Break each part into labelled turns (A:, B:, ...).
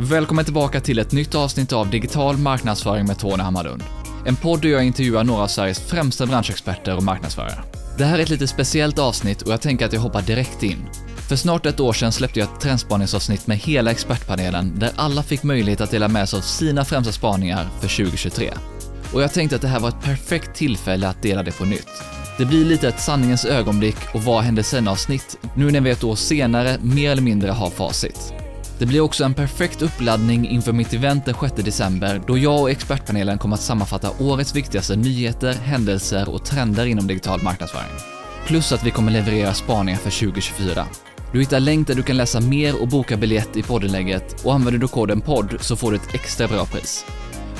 A: Välkommen tillbaka till ett nytt avsnitt av Digital marknadsföring med Tony Hammarlund. En podd där jag intervjuar några av Sveriges främsta branschexperter och marknadsförare. Det här är ett lite speciellt avsnitt och jag tänker att jag hoppar direkt in. För snart ett år sedan släppte jag ett trendspaningsavsnitt med hela expertpanelen där alla fick möjlighet att dela med sig av sina främsta spaningar för 2023. Och jag tänkte att det här var ett perfekt tillfälle att dela det på nytt. Det blir lite ett sanningens ögonblick och vad hände sen-avsnitt, nu när vi ett år senare mer eller mindre har facit. Det blir också en perfekt uppladdning inför mitt event den 6 december då jag och expertpanelen kommer att sammanfatta årets viktigaste nyheter, händelser och trender inom digital marknadsföring. Plus att vi kommer leverera spaningar för 2024. Du hittar länk där du kan läsa mer och boka biljett i poddinlägget och använder du koden podd så får du ett extra bra pris.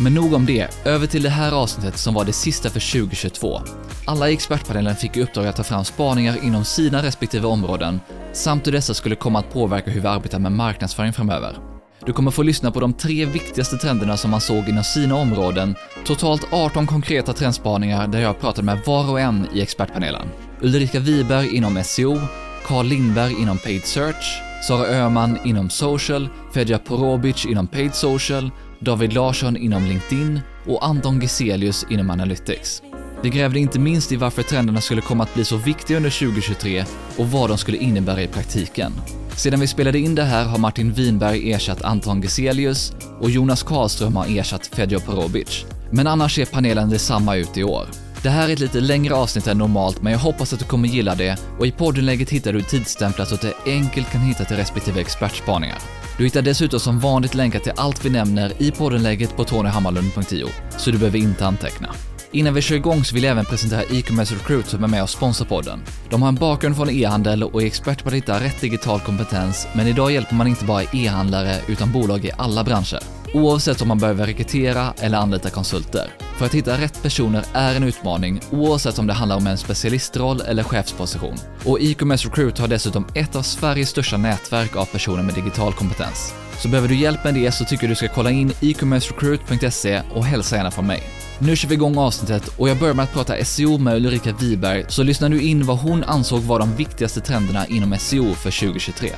A: Men nog om det, över till det här avsnittet som var det sista för 2022. Alla i expertpanelen fick i uppdrag att ta fram spaningar inom sina respektive områden samt hur dessa skulle komma att påverka hur vi arbetar med marknadsföring framöver. Du kommer få lyssna på de tre viktigaste trenderna som man såg inom sina områden, totalt 18 konkreta trendspaningar där jag pratade med var och en i expertpanelen. Ulrika Wiberg inom SEO, Carl Lindberg inom Paid Search, Sara Öhman inom Social, Fedja Porobic inom Paid Social, David Larsson inom LinkedIn och Anton Giselius inom Analytics. Vi grävde inte minst i varför trenderna skulle komma att bli så viktiga under 2023 och vad de skulle innebära i praktiken. Sedan vi spelade in det här har Martin Winberg ersatt Anton Giselius och Jonas Karlström har ersatt Fedjo Porobic. Men annars ser panelen detsamma ut i år. Det här är ett lite längre avsnitt än normalt, men jag hoppas att du kommer gilla det och i poddinlägget hittar du tidsstämplat så att du enkelt kan hitta till respektive expertspaningar. Du hittar dessutom som vanligt länkar till allt vi nämner i poddenläget på tonyhammarlund.io, så du behöver inte anteckna. Innan vi kör igång så vill jag även presentera e-commerce recruit som är med och sponsrar podden. De har en bakgrund från e-handel och är expert på att hitta rätt digital kompetens, men idag hjälper man inte bara e-handlare utan bolag i alla branscher. Oavsett om man behöver rekrytera eller anlita konsulter. För att hitta rätt personer är en utmaning oavsett om det handlar om en specialistroll eller chefsposition. Och e-commerce recruit har dessutom ett av Sveriges största nätverk av personer med digital kompetens. Så behöver du hjälp med det så tycker jag du ska kolla in ecommercerecruit.se och hälsa gärna från mig. Nu kör vi igång avsnittet och jag börjar med att prata SEO med Ulrika Wiberg, så lyssnar du in vad hon ansåg var de viktigaste trenderna inom SEO för 2023.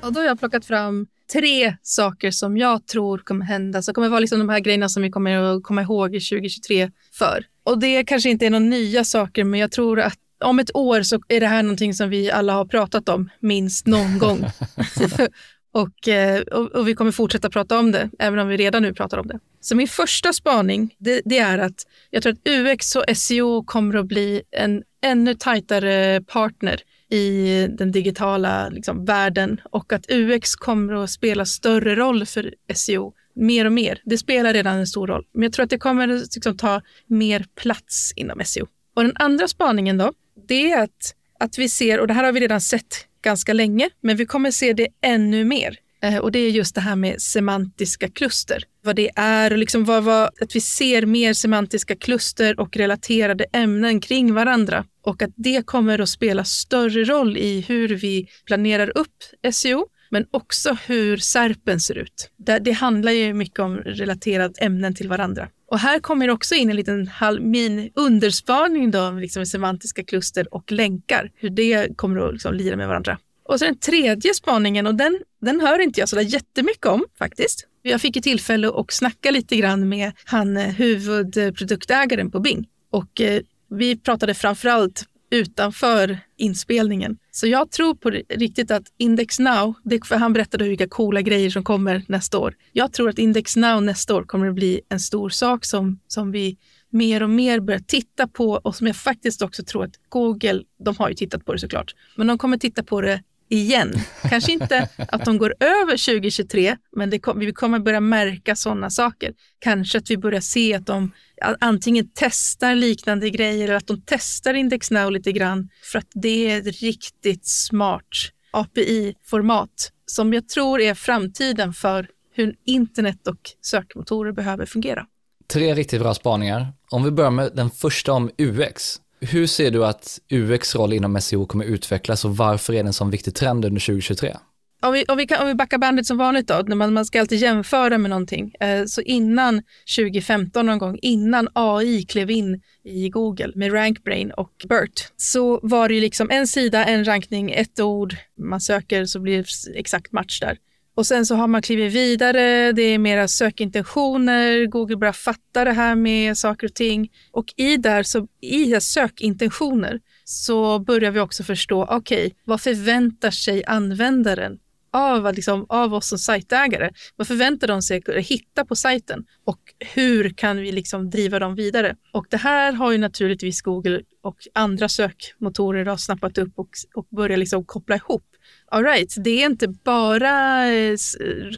B: Och då har jag plockat fram tre saker som jag tror kommer hända, som kommer vara liksom de här grejerna som vi kommer att komma ihåg i 2023 för. Och det kanske inte är några nya saker, men jag tror att om ett år så är det här någonting som vi alla har pratat om minst någon gång. och, eh, och, och, vi kommer fortsätta prata om det, även om vi redan nu pratar om det. Så min första spaning, det, det är att jag tror att UX och SEO kommer att bli en ännu tajtare partner i den digitala liksom, världen och att UX kommer att spela större roll för SEO mer och mer. Det spelar redan en stor roll, men jag tror att det kommer att liksom, ta mer plats inom SEO. Och den andra spaningen då, det är att, att vi ser, och det här har vi redan sett ganska länge, men vi kommer se det ännu mer. Eh, och det är just det här med semantiska kluster. Vad det är och liksom vad, vad, att vi ser mer semantiska kluster och relaterade ämnen kring varandra. Och att det kommer att spela större roll i hur vi planerar upp SEO, men också hur SERPen ser ut. Det, det handlar ju mycket om relaterade ämnen till varandra. Och här kommer också in en liten min underspaning då, liksom semantiska kluster och länkar, hur det kommer att liksom lira med varandra. Och så den tredje spaningen, och den, den hör inte jag så där jättemycket om faktiskt. Jag fick ju tillfälle att snacka lite grann med han eh, huvudproduktägaren på Bing. Och eh, vi pratade framförallt utanför inspelningen. Så jag tror på riktigt att Index Now, det, för han berättade vilka coola grejer som kommer nästa år. Jag tror att Index Now nästa år kommer att bli en stor sak som, som vi mer och mer börjar titta på och som jag faktiskt också tror att Google, de har ju tittat på det såklart, men de kommer titta på det igen. Kanske inte att de går över 2023, men det kom, vi kommer börja märka sådana saker. Kanske att vi börjar se att de antingen testar liknande grejer eller att de testar Index Now lite grann för att det är ett riktigt smart API-format som jag tror är framtiden för hur internet och sökmotorer behöver fungera.
A: Tre riktigt bra spaningar. Om vi börjar med den första om UX. Hur ser du att UX roll inom SEO kommer utvecklas och varför är det en sån viktig trend under 2023?
B: Om vi, om, vi kan, om vi backar bandet som vanligt då, när man, man ska alltid jämföra med någonting. Eh, så innan 2015 någon gång, innan AI klev in i Google med RankBrain och BERT, så var det ju liksom en sida, en rankning, ett ord, man söker så blir det exakt match där. Och sen så har man klivit vidare, det är mera sökintentioner, Google börjar fatta det här med saker och ting. Och i där, så, i sökintentioner så börjar vi också förstå, okej, okay, vad förväntar sig användaren av, liksom, av oss som sajtägare. Vad förväntar de sig att hitta på sajten och hur kan vi liksom driva dem vidare? Och det här har ju naturligtvis Google och andra sökmotorer har snappat upp och, och börjat liksom koppla ihop. All right, det är inte bara eh,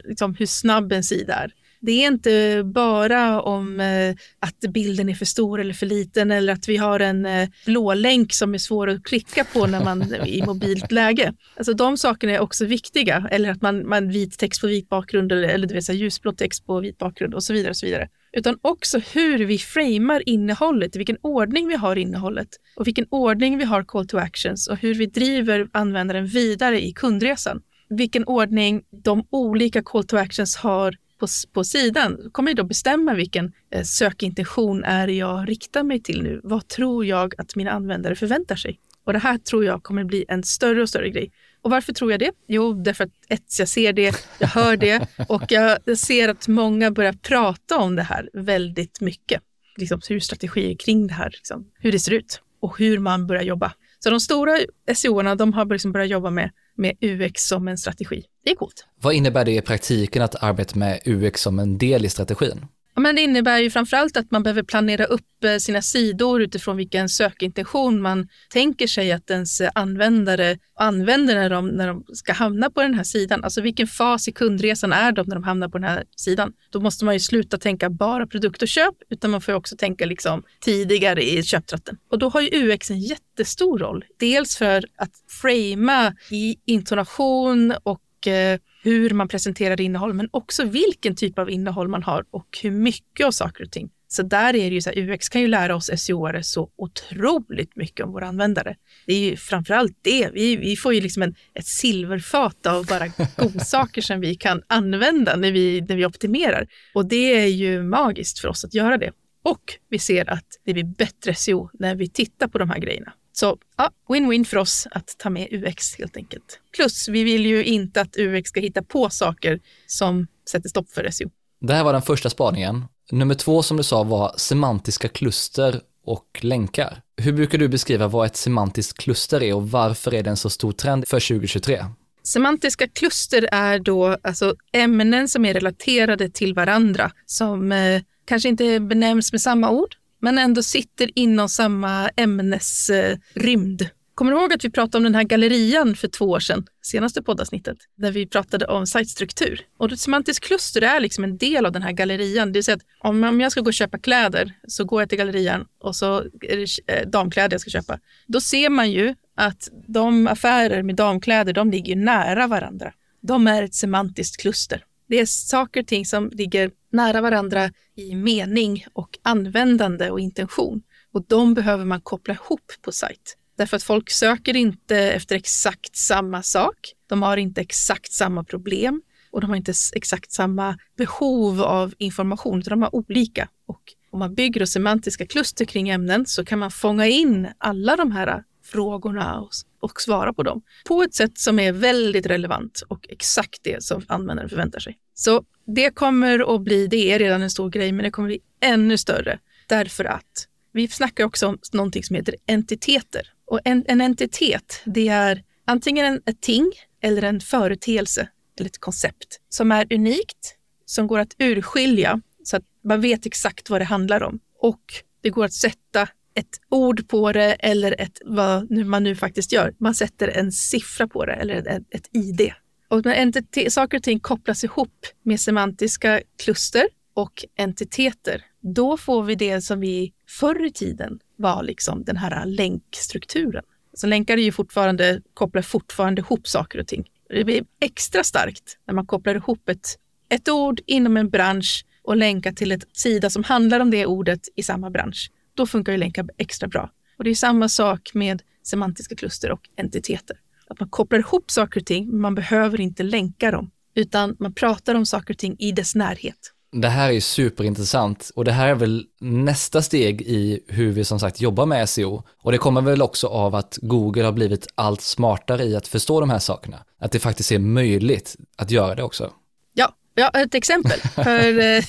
B: liksom, hur snabb en sida är. Det är inte bara om eh, att bilden är för stor eller för liten eller att vi har en eh, blå länk som är svår att klicka på när man i mobilt läge. Alltså de sakerna är också viktiga. Eller att man, man vit text på vit bakgrund eller, eller det vill säga ljusblå text på vit bakgrund och så vidare. Och så vidare. Utan också hur vi framar innehållet, vilken ordning vi har innehållet och vilken ordning vi har call to actions och hur vi driver användaren vidare i kundresan vilken ordning de olika call to actions har på, på sidan kommer då bestämma vilken eh, sökintention är jag riktar mig till nu. Vad tror jag att mina användare förväntar sig? Och det här tror jag kommer bli en större och större grej. Och varför tror jag det? Jo, därför att ett, jag ser det, jag hör det och jag ser att många börjar prata om det här väldigt mycket. Liksom hur strategier kring det här, liksom, hur det ser ut och hur man börjar jobba. Så de stora SEO-erna, de har liksom börjat jobba med, med UX som en strategi. Det är coolt.
A: Vad innebär det i praktiken att arbeta med UX som en del i strategin?
B: Men det innebär ju framförallt att man behöver planera upp eh, sina sidor utifrån vilken sökintention man tänker sig att ens eh, användare använder när de, när de ska hamna på den här sidan. Alltså vilken fas i kundresan är de när de hamnar på den här sidan? Då måste man ju sluta tänka bara produkt och köp, utan man får också tänka liksom tidigare i köptratten. Och då har ju UX en jättestor roll. Dels för att framea i intonation och eh, hur man presenterar innehåll, men också vilken typ av innehåll man har och hur mycket av saker och ting. Så där är det ju så här, UX kan ju lära oss SEO-are så otroligt mycket om våra användare. Det är ju framförallt det. Vi, vi får ju liksom en, ett silverfat av bara godsaker som vi kan använda när vi, när vi optimerar. Och det är ju magiskt för oss att göra det. Och vi ser att det blir bättre SEO när vi tittar på de här grejerna. Så ja, win-win för oss att ta med UX helt enkelt. Plus, vi vill ju inte att UX ska hitta på saker som sätter stopp för SEO.
A: Det här var den första spaningen. Nummer två som du sa var semantiska kluster och länkar. Hur brukar du beskriva vad ett semantiskt kluster är och varför är det en så stor trend för 2023?
B: Semantiska kluster är då alltså ämnen som är relaterade till varandra som eh, kanske inte benämns med samma ord, men ändå sitter inom samma ämnesrymd. Kommer du ihåg att vi pratade om den här gallerian för två år sedan, senaste poddavsnittet, där vi pratade om sajtstruktur? Och ett semantiskt kluster är liksom en del av den här gallerian. Det vill säga att om jag ska gå och köpa kläder så går jag till gallerian och så är det eh, damkläder jag ska köpa. Då ser man ju att de affärer med damkläder, de ligger nära varandra. De är ett semantiskt kluster. Det är saker och ting som ligger nära varandra i mening och användande och intention. Och de behöver man koppla ihop på sajt. Därför att folk söker inte efter exakt samma sak. De har inte exakt samma problem och de har inte exakt samma behov av information, utan de har olika. Och om man bygger semantiska kluster kring ämnen så kan man fånga in alla de här frågorna och, och svara på dem på ett sätt som är väldigt relevant och exakt det som användaren förväntar sig. Så det kommer att bli, det är redan en stor grej, men det kommer bli ännu större därför att vi snackar också om någonting som heter entiteter. Och en, en entitet, det är antingen en, ett ting eller en företeelse eller ett koncept som är unikt, som går att urskilja så att man vet exakt vad det handlar om. Och det går att sätta ett ord på det eller ett, vad nu man nu faktiskt gör. Man sätter en siffra på det eller ett, ett ID. Och när saker och ting kopplas ihop med semantiska kluster och entiteter, då får vi det som vi förr i tiden var liksom den här länkstrukturen. Så länkar är ju fortfarande, kopplar fortfarande ihop saker och ting. Det blir extra starkt när man kopplar ihop ett, ett ord inom en bransch och länkar till ett sida som handlar om det ordet i samma bransch. Då funkar ju länkar extra bra. Och det är samma sak med semantiska kluster och entiteter. Att man kopplar ihop saker och ting, men man behöver inte länka dem, utan man pratar om saker och ting i dess närhet.
A: Det här är superintressant och det här är väl nästa steg i hur vi som sagt jobbar med SEO. Och det kommer väl också av att Google har blivit allt smartare i att förstå de här sakerna. Att det faktiskt är möjligt att göra det också.
B: Ja, ja ett exempel. För,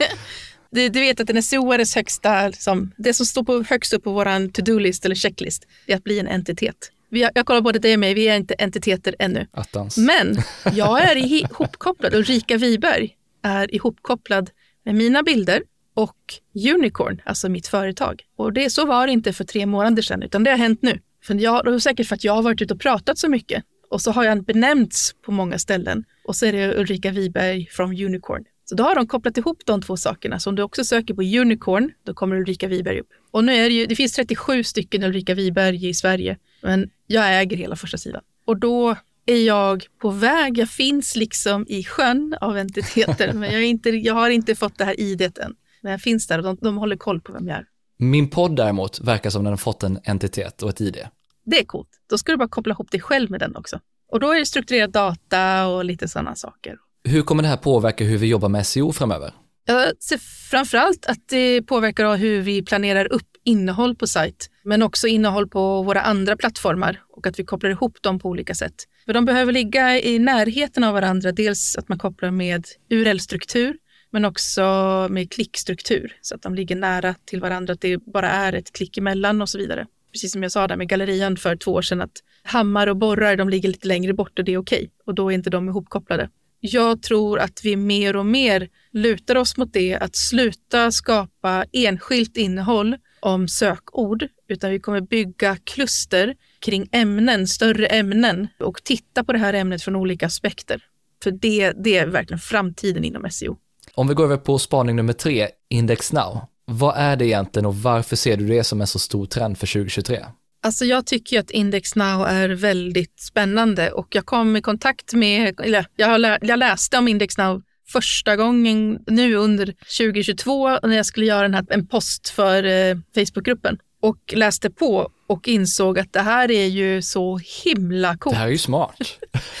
B: du, du, vet att en SEOares högsta, liksom, det som står på, högst upp på vår to-do-list eller checklist, är att bli en entitet. Vi, jag kollar både dig och mig, vi är inte entiteter ännu.
A: Attans.
B: Men jag är ihopkopplad, Ulrika Wiberg är ihopkopplad med mina bilder och Unicorn, alltså mitt företag. Och det, så var det inte för tre månader sedan, utan det har hänt nu. För jag, det är säkert för att jag har varit ute och pratat så mycket. Och så har jag benämnts på många ställen. Och så är det Ulrika Wiberg från Unicorn. Så då har de kopplat ihop de två sakerna. Så om du också söker på Unicorn, då kommer Ulrika Wiberg upp. Och nu är det ju, det finns 37 stycken Ulrika Wiberg i Sverige, men jag äger hela första sidan. Och då är jag på väg. Jag finns liksom i sjön av entiteter, men jag, inte, jag har inte fått det här idet än. Men jag finns där och de, de håller koll på vem jag är.
A: Min podd däremot verkar som den har fått en entitet och ett ID.
B: Det är coolt. Då ska du bara koppla ihop dig själv med den också. Och då är det strukturerad data och lite sådana saker.
A: Hur kommer det här påverka hur vi jobbar med SEO framöver?
B: Jag ser framförallt att det påverkar hur vi planerar upp innehåll på sajt, men också innehåll på våra andra plattformar och att vi kopplar ihop dem på olika sätt. För de behöver ligga i närheten av varandra, dels att man kopplar med URL-struktur, men också med klickstruktur så att de ligger nära till varandra, att det bara är ett klick emellan och så vidare. Precis som jag sa där med gallerian för två år sedan, att hammar och borrar, de ligger lite längre bort och det är okej okay. och då är inte de ihopkopplade. Jag tror att vi mer och mer lutar oss mot det, att sluta skapa enskilt innehåll om sökord, utan vi kommer bygga kluster kring ämnen, större ämnen och titta på det här ämnet från olika aspekter. För det, det är verkligen framtiden inom SEO.
A: Om vi går över på spaning nummer tre, Index Now. Vad är det egentligen och varför ser du det som en så stor trend för 2023?
B: Alltså jag tycker att Index Now är väldigt spännande och jag kom i kontakt med, eller jag, jag läste om Index Now första gången nu under 2022 när jag skulle göra en, här, en post för eh, Facebookgruppen och läste på och insåg att det här är ju så himla coolt.
A: Det här är ju smart.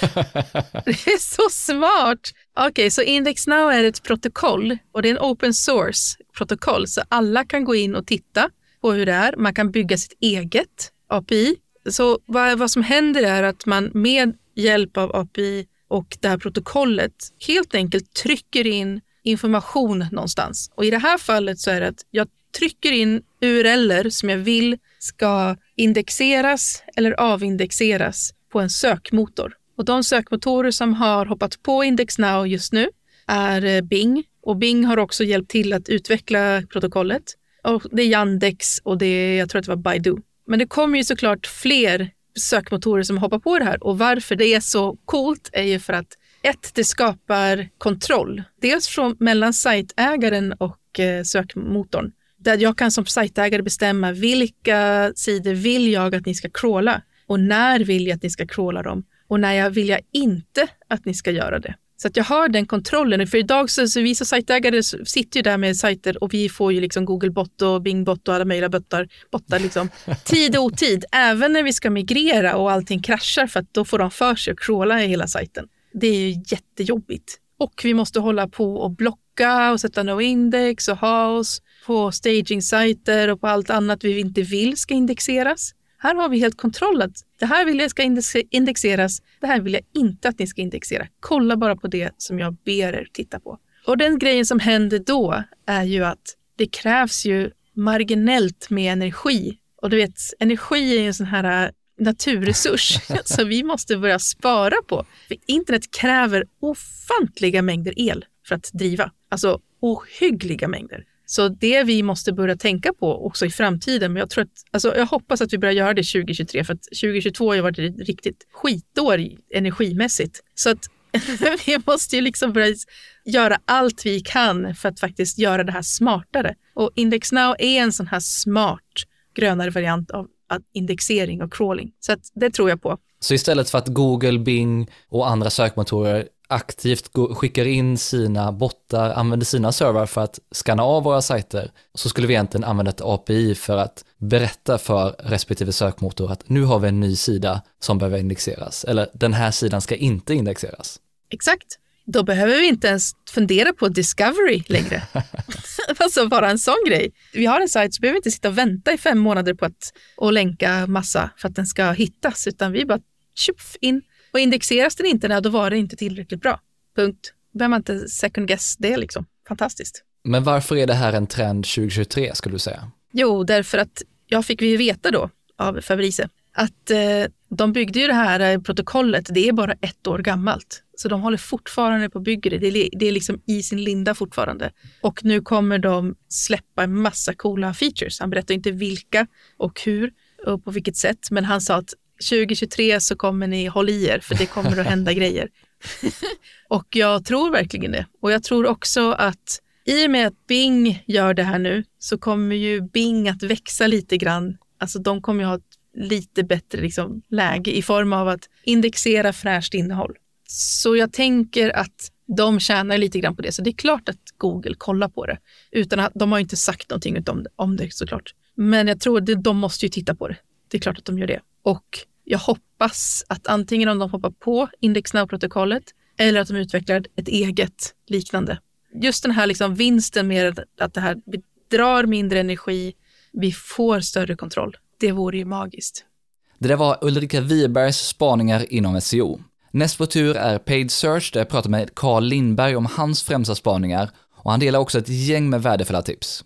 B: det är så smart. Okej, okay, så Index Now är ett protokoll och det är en open source protokoll så alla kan gå in och titta på hur det är. Man kan bygga sitt eget API. Så vad, vad som händer är att man med hjälp av API och det här protokollet helt enkelt trycker in information någonstans. Och i det här fallet så är det att jag trycker in URLer som jag vill ska indexeras eller avindexeras på en sökmotor. Och de sökmotorer som har hoppat på IndexNow just nu är eh, Bing och Bing har också hjälpt till att utveckla protokollet. Och det är Yandex och det är, jag tror att det var Baidu. Men det kommer ju såklart fler sökmotorer som hoppar på det här och varför det är så coolt är ju för att ett, det skapar kontroll. Dels från, mellan sajtägaren och eh, sökmotorn. Där jag kan som sajtägare bestämma vilka sidor vill jag att ni ska crawla och när vill jag att ni ska crawla dem och när jag vill jag inte att ni ska göra det. Så att jag har den kontrollen. För idag så, så vissa sajtägare sitter ju där med sajter och vi får ju liksom Googlebot och Bingbot och alla möjliga bottar, bottar liksom. tid och otid. Även när vi ska migrera och allting kraschar för att då får de för sig att crawla i hela sajten. Det är ju jättejobbigt. Och vi måste hålla på och blocka och sätta no index och house på staging-sajter och på allt annat vi inte vill ska indexeras. Här har vi helt kontroll att det här vill jag ska indexeras, det här vill jag inte att ni ska indexera. Kolla bara på det som jag ber er titta på. Och den grejen som händer då är ju att det krävs ju marginellt med energi. Och du vet, energi är en sån här äh, naturresurs som vi måste börja spara på. För internet kräver ofantliga mängder el för att driva. Alltså ohyggliga mängder. Så det vi måste börja tänka på också i framtiden, men jag, tror att, alltså jag hoppas att vi börjar göra det 2023, för att 2022 har ju varit ett riktigt skitår energimässigt. Så att vi måste ju liksom börja göra allt vi kan för att faktiskt göra det här smartare. Och IndexNow är en sån här smart grönare variant av indexering och crawling. Så att det tror jag på.
A: Så istället för att Google, Bing och andra sökmotorer aktivt skickar in sina bottar, använder sina servrar för att skanna av våra sajter, så skulle vi egentligen använda ett API för att berätta för respektive sökmotor att nu har vi en ny sida som behöver indexeras, eller den här sidan ska inte indexeras.
B: Exakt. då behöver vi inte ens fundera på discovery längre. alltså bara en sån grej. Vi har en sajt så behöver vi inte sitta och vänta i fem månader på att och länka massa för att den ska hittas, utan vi bara tjuff in. Och indexeras den inte, då var det inte tillräckligt bra. Punkt. Då behöver man inte second guess det liksom. Fantastiskt.
A: Men varför är det här en trend 2023 skulle du säga?
B: Jo, därför att jag fick vi veta då av Fabrice att eh, de byggde ju det här eh, protokollet, det är bara ett år gammalt. Så de håller fortfarande på att bygga det. Det är, det är liksom i sin linda fortfarande. Och nu kommer de släppa en massa coola features. Han berättar inte vilka och hur och på vilket sätt. Men han sa att 2023 så kommer ni hålla i er för det kommer att hända grejer. och jag tror verkligen det. Och jag tror också att i och med att Bing gör det här nu så kommer ju Bing att växa lite grann. Alltså de kommer ju ha ett lite bättre liksom, läge i form av att indexera fräscht innehåll. Så jag tänker att de tjänar lite grann på det. Så det är klart att Google kollar på det. Utan att, de har inte sagt någonting om det, om det såklart. Men jag tror att de måste ju titta på det. Det är klart att de gör det. Och jag hoppas att antingen om de hoppar på Index Now-protokollet eller att de utvecklar ett eget liknande. Just den här liksom vinsten med att det här, vi drar mindre energi, vi får större kontroll. Det vore ju magiskt.
A: Det där var Ulrika Wibergs spaningar inom SEO. Näst på tur är Paid Search där jag pratar med Carl Lindberg om hans främsta spaningar och han delar också ett gäng med värdefulla tips.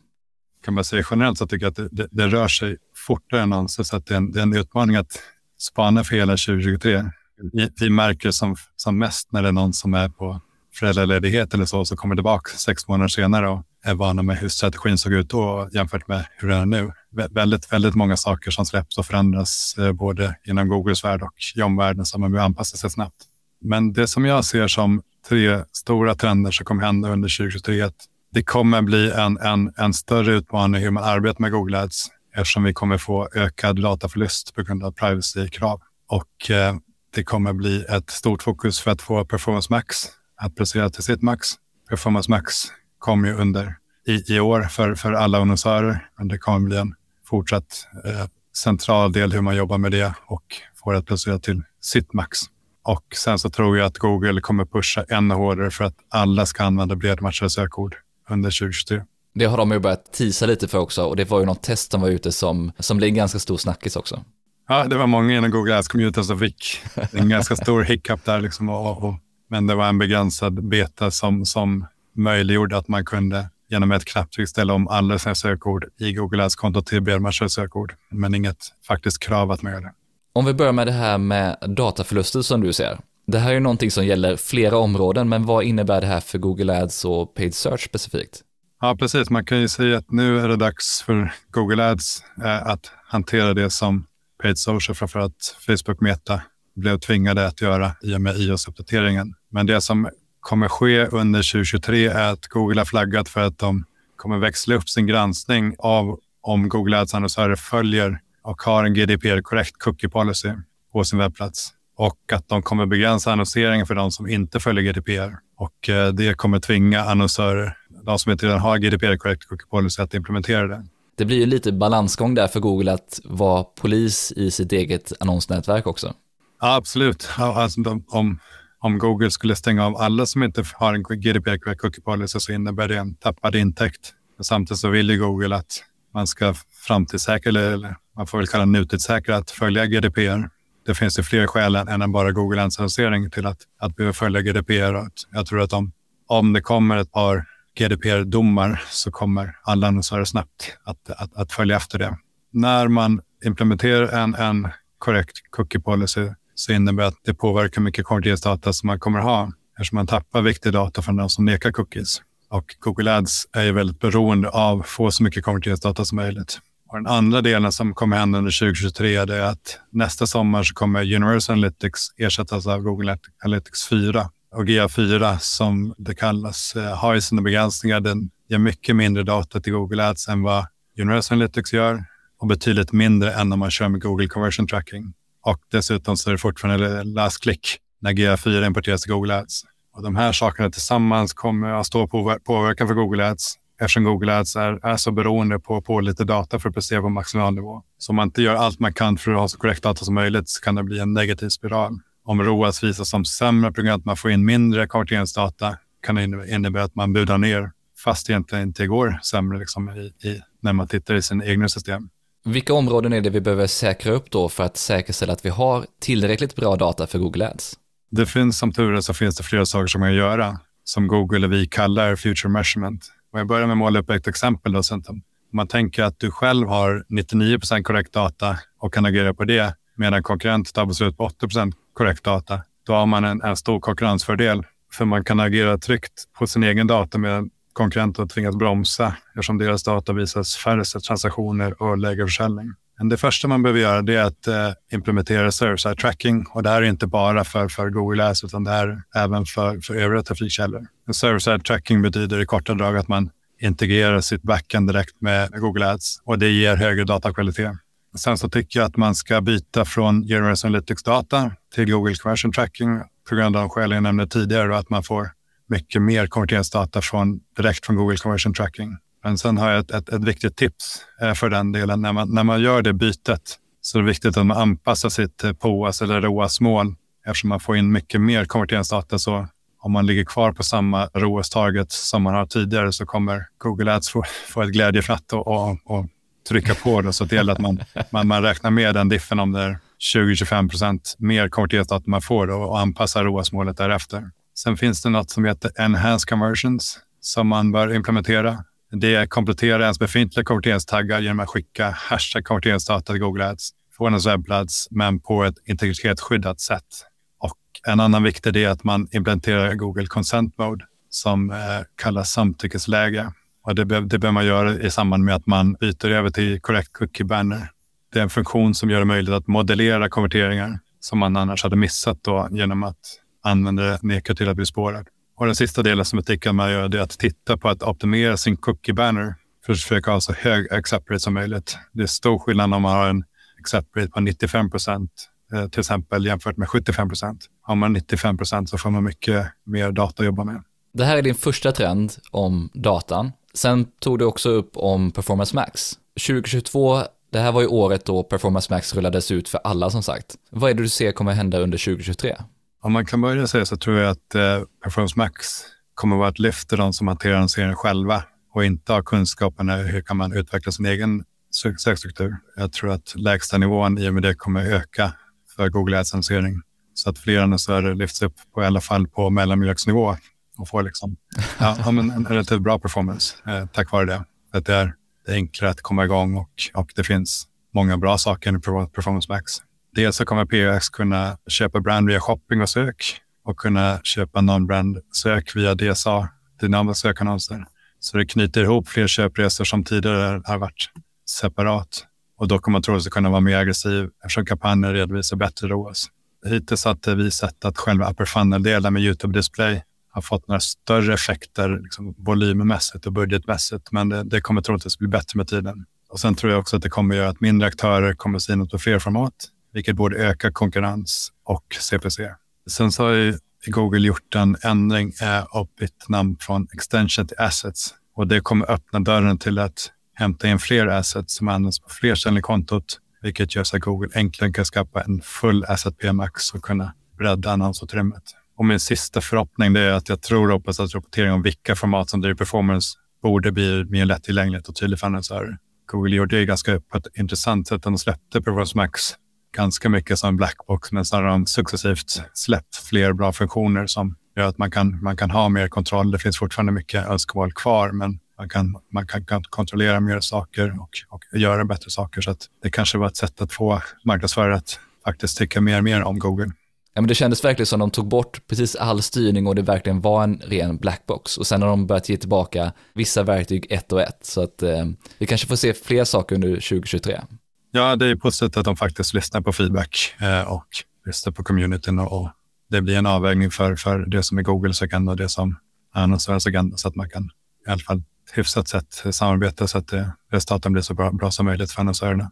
C: Kan man säga generellt så tycker jag att det, det, det rör sig fortare än någonsin så att det är, en, det är en utmaning att spana för hela 2023. Vi, vi märker som, som mest när det är någon som är på föräldraledighet eller så, så kommer tillbaka sex månader senare och är vana med hur strategin såg ut då jämfört med hur den är nu. väldigt, väldigt många saker som släpps och förändras eh, både inom Googles värld och i omvärlden som man behöver anpassa sig snabbt. Men det som jag ser som tre stora trender som kommer hända under 2023 är att det kommer bli en, en, en större utmaning hur man arbetar med Google Ads eftersom vi kommer få ökad dataförlust på grund av privacy-krav. Och eh, det kommer bli ett stort fokus för att få Performance Max att prestera till sitt max. Performance Max kommer ju under i, i år för, för alla annonsörer. Men det kommer bli en fortsatt eh, central del hur man jobbar med det och får det att prestera till sitt max. Och sen så tror jag att Google kommer pusha ännu hårdare för att alla ska använda bredmatchade sökord under 2023.
A: Det har de ju börjat tisa lite för också och det var ju något test som var ute som, som blev en ganska stor snackis också.
C: Ja, det var många inom Google Ads-communityn som fick en ganska stor hiccup där. Liksom och, och, men det var en begränsad beta som, som möjliggjorde att man kunde genom ett knapptryck ställa om alla sina sökord i Google Ads-kontot till bredmatchade sökord. Men inget faktiskt krav att man gör det.
A: Om vi börjar med det här med dataförluster som du ser. Det här är ju någonting som gäller flera områden, men vad innebär det här för Google Ads och Paid Search specifikt?
C: Ja, precis. Man kan ju säga att nu är det dags för Google Ads eh, att hantera det som Paid Social, framförallt Facebook Meta, blev tvingade att göra i och med iOS-uppdateringen. Men det som kommer ske under 2023 är att Google har flaggat för att de kommer växla upp sin granskning av om Google Ads-annonsörer följer och har en GDPR-korrekt cookie policy på sin webbplats och att de kommer begränsa annonseringen för de som inte följer GDPR. Och eh, det kommer tvinga annonsörer, de som inte redan har GDPR-korrekt cookie policy, att implementera det.
A: Det blir ju lite balansgång där för Google att vara polis i sitt eget annonsnätverk också.
C: Ja, absolut. Alltså, de, om, om Google skulle stänga av alla som inte har en GDPR-korrekt cookie policy så innebär det en tappad intäkt. Samtidigt så vill ju Google att man ska framtidssäkra, eller man får väl kalla nutidssäkra, att följa GDPR. Det finns ju fler skäl än bara Google annonsering till att, att behöva följa GDPR. Jag tror att om, om det kommer ett par GDPR-domar så kommer alla annonsörer snabbt att, att, att, följa efter det. När man implementerar en, en korrekt cookie policy så innebär det att det påverkar mycket konverteringsdata som man kommer ha eftersom man tappar viktig data från de som nekar cookies. Och Google Ads är ju väldigt beroende av att få så mycket konverteringsdata som möjligt. Och den andra delen som kommer hända under 2023 är att nästa sommar så kommer Universal Analytics ersättas av Google Analytics 4. Och GA4 som det kallas eh, har ju sina begränsningar. Den ger mycket mindre data till Google Ads än vad Universal Analytics gör och betydligt mindre än om man kör med Google Conversion Tracking. Och dessutom så är det fortfarande last click när GA4 importeras till Google Ads. Och de här sakerna tillsammans kommer att stå påverkan för Google Ads eftersom Google Ads är, är så beroende på, på lite data för att prestera på maximal nivå. Så om man inte gör allt man kan för att ha så korrekt data som möjligt så kan det bli en negativ spiral om ROAS visar som sämre på grund av att man får in mindre konverteringsdata kan det innebära att man budar ner fast egentligen inte går sämre liksom, i, i, när man tittar i sin egna system.
A: Vilka områden är det vi behöver säkra upp då för att säkerställa att vi har tillräckligt bra data för Google Ads?
C: Det finns som tur är så finns det flera saker som man kan göra som Google och vi kallar future measurement. Och jag börjar med att måla upp ett exempel. Då, om man tänker att du själv har 99% korrekt data och kan agera på det medan konkurrent tar beslut på 80 korrekt data. Då har man en, en stor konkurrensfördel för man kan agera tryggt på sin egen data medan konkurrenter tvingas bromsa eftersom deras data visar färre transaktioner och lägre försäljning. Men det första man behöver göra är att eh, implementera server-side tracking och det här är inte bara för, för Google Ads utan det är även för, för övriga trafikkällor. Server-side tracking betyder i korta drag att man integrerar sitt backend direkt med Google Ads och det ger högre datakvalitet. Sen så tycker jag att man ska byta från Generous Analytics-data till Google Conversion Tracking på grund av de skäl jag nämnde tidigare och att man får mycket mer konverteringsdata från, direkt från Google Conversion Tracking. Men sen har jag ett, ett, ett viktigt tips eh, för den delen. När man, när man gör det bytet så är det viktigt att man anpassar sitt eh, POAS eller ROAS-mål eftersom man får in mycket mer konverteringsdata. Så om man ligger kvar på samma ROAS-target som man har tidigare så kommer Google Ads få, få ett glädjefnatt och, och, och trycka på det. Så det gäller att man, man, man räknar med den diffen om det är 20-25 procent mer konverteringsdata man får då, och anpassar ROAS-målet därefter. Sen finns det något som heter Enhanced Conversions som man bör implementera. Det kompletterar ens befintliga konverteringstaggar genom att skicka hashtag konverteringsdata till Google Ads från ens webbplats, men på ett integritetsskyddat sätt. Och en annan viktig del är att man implementerar Google Consent Mode som eh, kallas samtyckesläge. Och det, be det behöver man göra i samband med att man byter över till korrekt cookie banner. Det är en funktion som gör det möjligt att modellera konverteringar som man annars hade missat då, genom att användare nekar till att bli spårad. Och den sista delen som jag tycker man gör är att titta på att optimera sin cookie banner för att försöka ha så hög accept rate som möjligt. Det är stor skillnad om man har en accept rate på 95 procent eh, till exempel jämfört med 75 procent. Har man 95 procent så får man mycket mer data att jobba med.
A: Det här är din första trend om datan. Sen tog du också upp om Performance Max. 2022, det här var ju året då Performance Max rullades ut för alla som sagt. Vad är det du ser kommer hända under 2023?
C: Om man kan börja säga så tror jag att eh, Performance Max kommer att vara ett lyft för de som hanterar annonseringen själva och inte har kunskapen hur kan man utveckla sin egen sökstruktur. Jag tror att lägsta nivån i och med det kommer öka för Google Ads-annonsering så att fler annonsörer lyfts upp på i alla fall på mellanmjölksnivå och får liksom, ja, en relativt bra performance eh, tack vare det. Att det, är, det är enklare att komma igång och, och det finns många bra saker i Performance Max. Dels så kommer POX kunna köpa brand via shopping och sök och kunna köpa non-brand sök via DSA, dynamiska sökannonser. Så det knyter ihop fler köpresor som tidigare har varit separat. Och då kommer man troligtvis kunna vara mer aggressiv eftersom kampanjen redovisar bättre ROAS. Hittills har vi sett att själva upper funnel-delen med YouTube Display har fått några större effekter liksom volymmässigt och budgetmässigt. Men det, det kommer troligtvis bli bättre med tiden. Och sen tror jag också att det kommer göra att mindre aktörer kommer synas på fler format vilket borde öka konkurrens och CPC. Sen så har ju Google gjort en ändring eh, av bytt namn från extension till assets och det kommer öppna dörren till att hämta in fler assets som används på fler ställen i kontot, vilket gör så att Google enklare kan skapa en full asset PMX och kunna bredda annonsutrymmet. Och min sista förhoppning är att jag tror och hoppas att rapportering om vilka format som driver performance borde bli mer lättillgängligt och tydligt för annonsörer. Google gjorde det ganska på ett intressant sätt de släppte Performance Max ganska mycket som en blackbox, men sen har de successivt släppt fler bra funktioner som gör att man kan, man kan ha mer kontroll. Det finns fortfarande mycket önskemål kvar, men man kan, man kan, kan kontrollera mer saker och, och göra bättre saker. Så att det kanske var ett sätt att få marknadsförare att faktiskt tycka mer och mer om Google.
A: Ja, men det kändes verkligen som de tog bort precis all styrning och det verkligen var en ren blackbox. Och sen har de börjat ge tillbaka vissa verktyg ett och ett. Så att eh, vi kanske får se fler saker under 2023.
C: Ja, det är positivt att de faktiskt lyssnar på feedback eh, och lyssnar på communityn och, och, det blir en avvägning för, för det som är Googles agenda och det som är annonsörens agenda så att man kan i alla fall hyfsat sätt samarbeta så att eh, resultaten blir så bra, bra som möjligt för annonsörerna.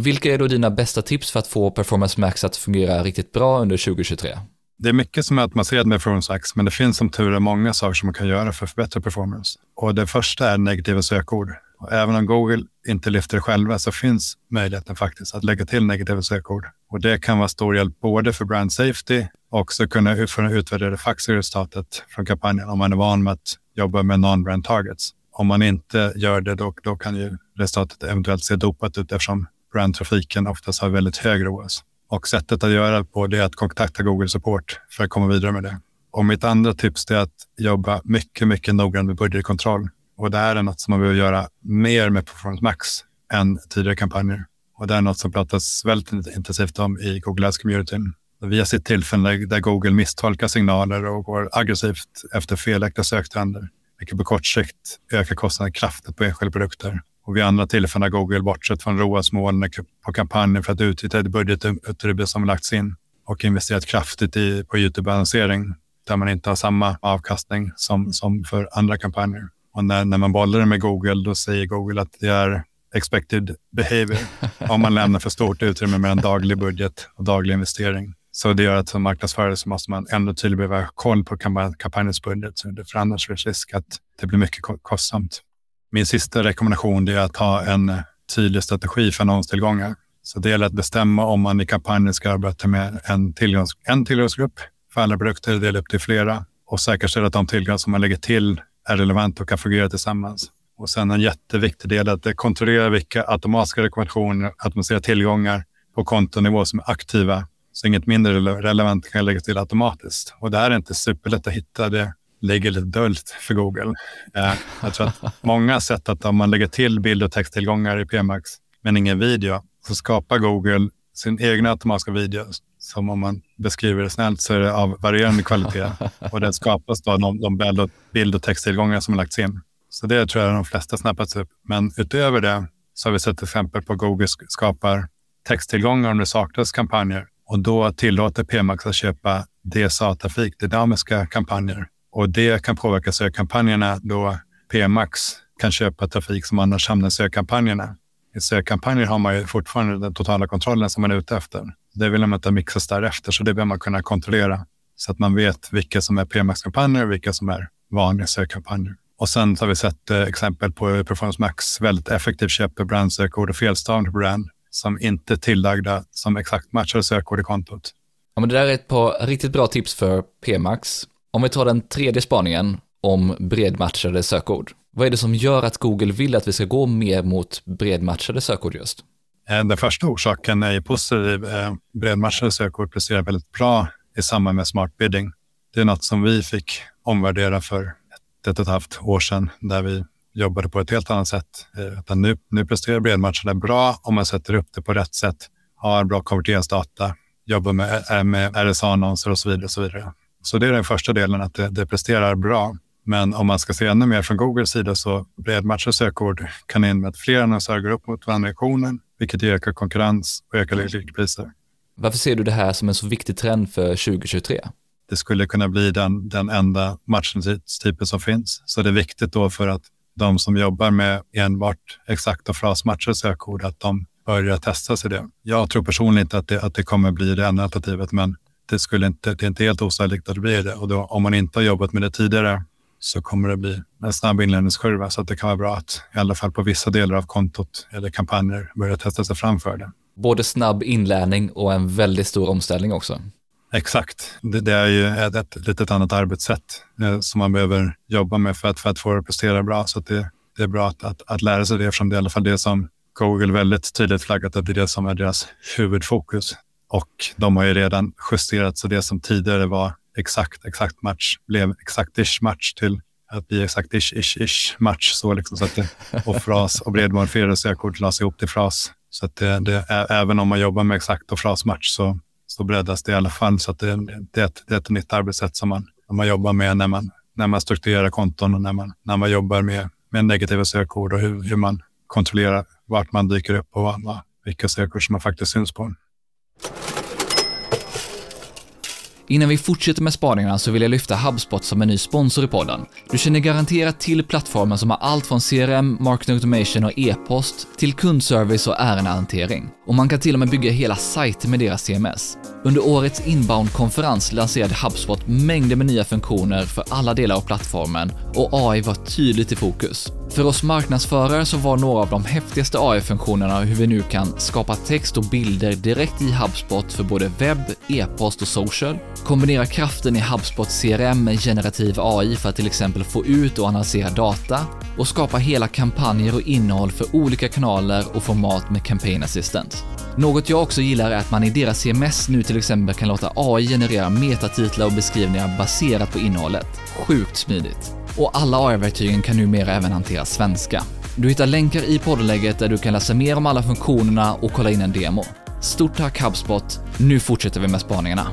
A: Vilka är då dina bästa tips för att få Performance Max att fungera riktigt bra under 2023?
C: Det är mycket som är automatiserat med Performance Max, men det finns som tur är många saker som man kan göra för att förbättra performance. Och det första är negativa sökord. Och även om Google inte lyfter det själva så finns möjligheten faktiskt att lägga till negativa sökord. Och det kan vara stor hjälp både för brand safety och också kunna utvärdera det faktiska resultatet från kampanjen om man är van med att jobba med non-brand targets. Om man inte gör det, då, då kan ju resultatet eventuellt se dopat ut eftersom brandtrafiken oftast har väldigt hög ROAS. Och sättet att göra på det är att kontakta Google Support för att komma vidare med det. Och mitt andra tips är att jobba mycket, mycket noggrant med budgetkontroll. Och det här är något som man behöver göra mer med Performance Max än tidigare kampanjer. Och det är något som pratas väldigt intensivt om i Google Ads-communityn. Vi har sett tillfällen där Google misstolkar signaler och går aggressivt efter felaktiga söktrender, vilket på kort sikt ökar kostnaden kraftigt på enskilda produkter. Och vid andra tillfällen har Google bortsett från ROAS-målen på kampanjen för att utnyttja det budgetutrymme som lagts in och investerat kraftigt i, på YouTube-annonsering där man inte har samma avkastning som, som för andra kampanjer. Och när, när man bollar det med Google, då säger Google att det är expected behavior om man lämnar för stort utrymme med en daglig budget och daglig investering. Så det gör att som marknadsförare så måste man ändå tydligt behöva ha koll på kampanjens budget. För annars finns risk att det blir mycket kostsamt. Min sista rekommendation är att ha en tydlig strategi för annonstillgångar. Så det gäller att bestämma om man i kampanjen ska arbeta med en, tillgångs, en tillgångsgrupp för alla produkter, dela upp till flera och säkerställa att de tillgångar som man lägger till är relevanta och kan fungera tillsammans. Och sen en jätteviktig del är att kontrollera vilka automatiska rekommendationer, automatiserade tillgångar på kontonivå som är aktiva. Så inget mindre relevant kan läggas till automatiskt. Och det här är inte superlätt att hitta. Det ligger lite dolt för Google. Eh, jag tror att många har sett att om man lägger till bild och texttillgångar i PMAX men ingen video så skapar Google sin egna automatiska video som om man beskriver det snällt så är det av varierande kvalitet och den skapas då av de, de bild och texttillgångar som har lagts in. Så det tror jag de flesta snappats upp. Men utöver det så har vi sett exempel på Google skapar texttillgångar om det saknas kampanjer och då tillåter PMAX att köpa DSA-trafik, dynamiska kampanjer. Och det kan påverka sökkampanjerna då PMAX kan köpa trafik som annars hamnar i sökkampanjerna. I sökkampanjer har man ju fortfarande den totala kontrollen som man är ute efter. Det vill man inte mixas därefter, så det behöver man kunna kontrollera så att man vet vilka som är PMAX-kampanjer och vilka som är vanliga sökkampanjer. Och sen har vi sett eh, exempel på Performance Max väldigt effektivt köper brandsökord och felstavning på brand som inte är tillagda som exakt matchar sökord i kontot.
A: Ja, men det där är ett par riktigt bra tips för PMax. Om vi tar den tredje spaningen om bredmatchade sökord. Vad är det som gör att Google vill att vi ska gå mer mot bredmatchade sökord just?
C: Eh, den första orsaken är positiv. Eh, bredmatchade sökord presterar väldigt bra i samband med smart bidding. Det är något som vi fick omvärdera för ett och ett halvt år sedan där vi jobbade på ett helt annat sätt. Eh, Utan nu, nu presterar bredmatchade bra om man sätter upp det på rätt sätt, har bra konverteringsdata, jobbar med, med RSA-annonser och så vidare. Och så, vidare så det är den första delen, att det, det presterar bra. Men om man ska se ännu mer från Googles sida så bredmatchade sökord kan in med att fler annonsörer går upp mot varandra i auktionen, vilket ökar konkurrens och ökar priser.
A: Varför ser du det här som en så viktig trend för 2023?
C: det skulle kunna bli den, den enda matchningstypen som finns. Så det är viktigt då för att de som jobbar med enbart exakta frasmatcher och sökord, att de börjar testa sig det. Jag tror personligen inte att det, att det kommer bli det enda alternativet, men det, skulle inte, det är inte helt osannolikt att det blir det. Och då, om man inte har jobbat med det tidigare så kommer det bli en snabb inlärningskurva. Så att det kan vara bra att i alla fall på vissa delar av kontot eller kampanjer börja testa sig framför det.
A: Både snabb inlärning och en väldigt stor omställning också.
C: Exakt. Det, det, är ju ett, ett litet annat arbetssätt eh, som man behöver jobba med för att, för att få det att prestera bra. Så det, det är bra att, att, att, lära sig det eftersom det är i alla fall det som Google väldigt tydligt flaggat att det är det som är deras huvudfokus. Och de har ju redan justerat så det som tidigare var exakt, exakt match blev exakt-ish match till att bli exakt-ish, ish, ish match. Så liksom, så att det, och fras och bredmodifierade sökord lades ihop till fras. Så att det, det, även om man jobbar med exakt och frasmatch så så breddas det i alla fall. Så att det, det, är ett, det är ett nytt arbetssätt som man, som man jobbar med när man, när man strukturerar konton och när man, när man jobbar med, med negativa sökord och hur, hur man kontrollerar vart man dyker upp och vad, vilka sökord som man faktiskt syns på.
A: Innan vi fortsätter med spaningarna så vill jag lyfta HubSpot som en ny sponsor i podden. Du känner garanterat till plattformen som har allt från CRM, marketing automation och e-post till kundservice och ärendehantering. Och man kan till och med bygga hela sajter med deras CMS. Under årets inbound-konferens lanserade HubSpot mängder med nya funktioner för alla delar av plattformen och AI var tydligt i fokus. För oss marknadsförare så var några av de häftigaste AI-funktionerna hur vi nu kan skapa text och bilder direkt i HubSpot för både webb, e-post och social, kombinera kraften i HubSpot CRM med generativ AI för att till exempel få ut och analysera data och skapa hela kampanjer och innehåll för olika kanaler och format med Campaign Assistant. Något jag också gillar är att man i deras CMS nu till exempel kan låta AI generera metatitlar och beskrivningar baserat på innehållet. Sjukt smidigt. Och alla AI-verktygen kan numera även hantera svenska. Du hittar länkar i poddlägget där du kan läsa mer om alla funktionerna och kolla in en demo. Stort tack HubSpot, nu fortsätter vi med spaningarna.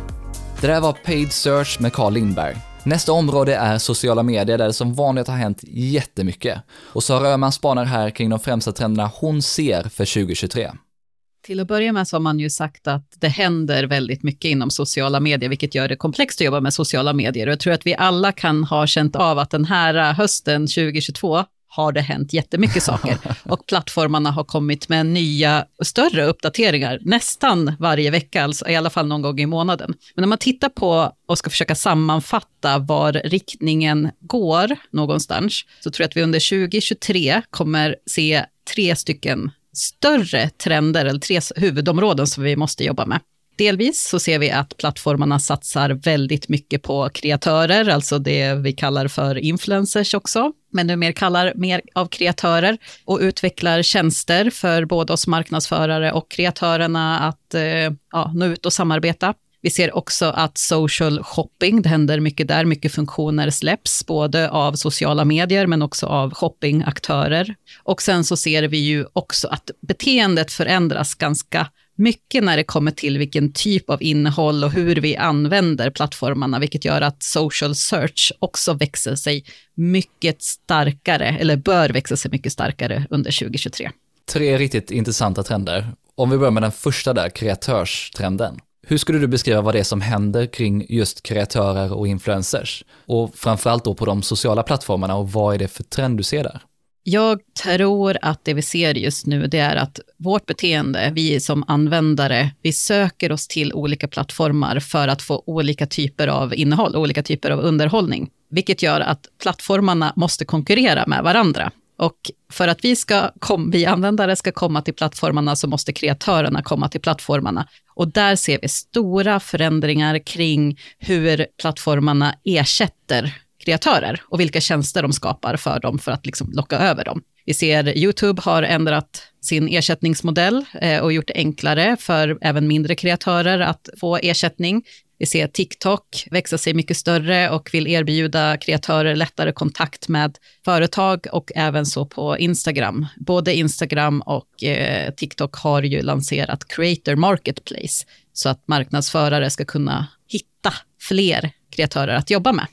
A: Det där var Paid Search med Carl Lindberg. Nästa område är sociala medier där det som vanligt har hänt jättemycket. Och Sara Öhman spanar här kring de främsta trenderna hon ser för 2023.
D: Till att börja med så har man ju sagt att det händer väldigt mycket inom sociala medier, vilket gör det komplext att jobba med sociala medier. Och jag tror att vi alla kan ha känt av att den här hösten 2022 har det hänt jättemycket saker och plattformarna har kommit med nya större uppdateringar nästan varje vecka, alltså i alla fall någon gång i månaden. Men när man tittar på och ska försöka sammanfatta var riktningen går någonstans, så tror jag att vi under 2023 kommer se tre stycken större trender, eller tre huvudområden som vi måste jobba med. Delvis så ser vi att plattformarna satsar väldigt mycket på kreatörer, alltså det vi kallar för influencers också, men nu mer kallar mer av kreatörer och utvecklar tjänster för både oss marknadsförare och kreatörerna att eh, ja, nå ut och samarbeta. Vi ser också att social shopping, det händer mycket där, mycket funktioner släpps, både av sociala medier men också av shoppingaktörer. Och sen så ser vi ju också att beteendet förändras ganska mycket när det kommer till vilken typ av innehåll och hur vi använder plattformarna, vilket gör att social search också växer sig mycket starkare, eller bör växa sig mycket starkare under 2023.
A: Tre riktigt intressanta trender. Om vi börjar med den första där, kreatörstrenden. Hur skulle du beskriva vad det är som händer kring just kreatörer och influencers? Och framförallt då på de sociala plattformarna och vad är det för trend du ser där?
D: Jag tror att det vi ser just nu, det är att vårt beteende, vi som användare, vi söker oss till olika plattformar för att få olika typer av innehåll, olika typer av underhållning, vilket gör att plattformarna måste konkurrera med varandra. Och för att vi, ska kom, vi användare ska komma till plattformarna så måste kreatörerna komma till plattformarna. Och där ser vi stora förändringar kring hur plattformarna ersätter kreatörer och vilka tjänster de skapar för dem för att liksom locka över dem. Vi ser YouTube har ändrat sin ersättningsmodell eh, och gjort det enklare för även mindre kreatörer att få ersättning. Vi ser TikTok växa sig mycket större och vill erbjuda kreatörer lättare kontakt med företag och även så på Instagram. Både Instagram och eh, TikTok har ju lanserat Creator Marketplace så att marknadsförare ska kunna hitta fler kreatörer att jobba med.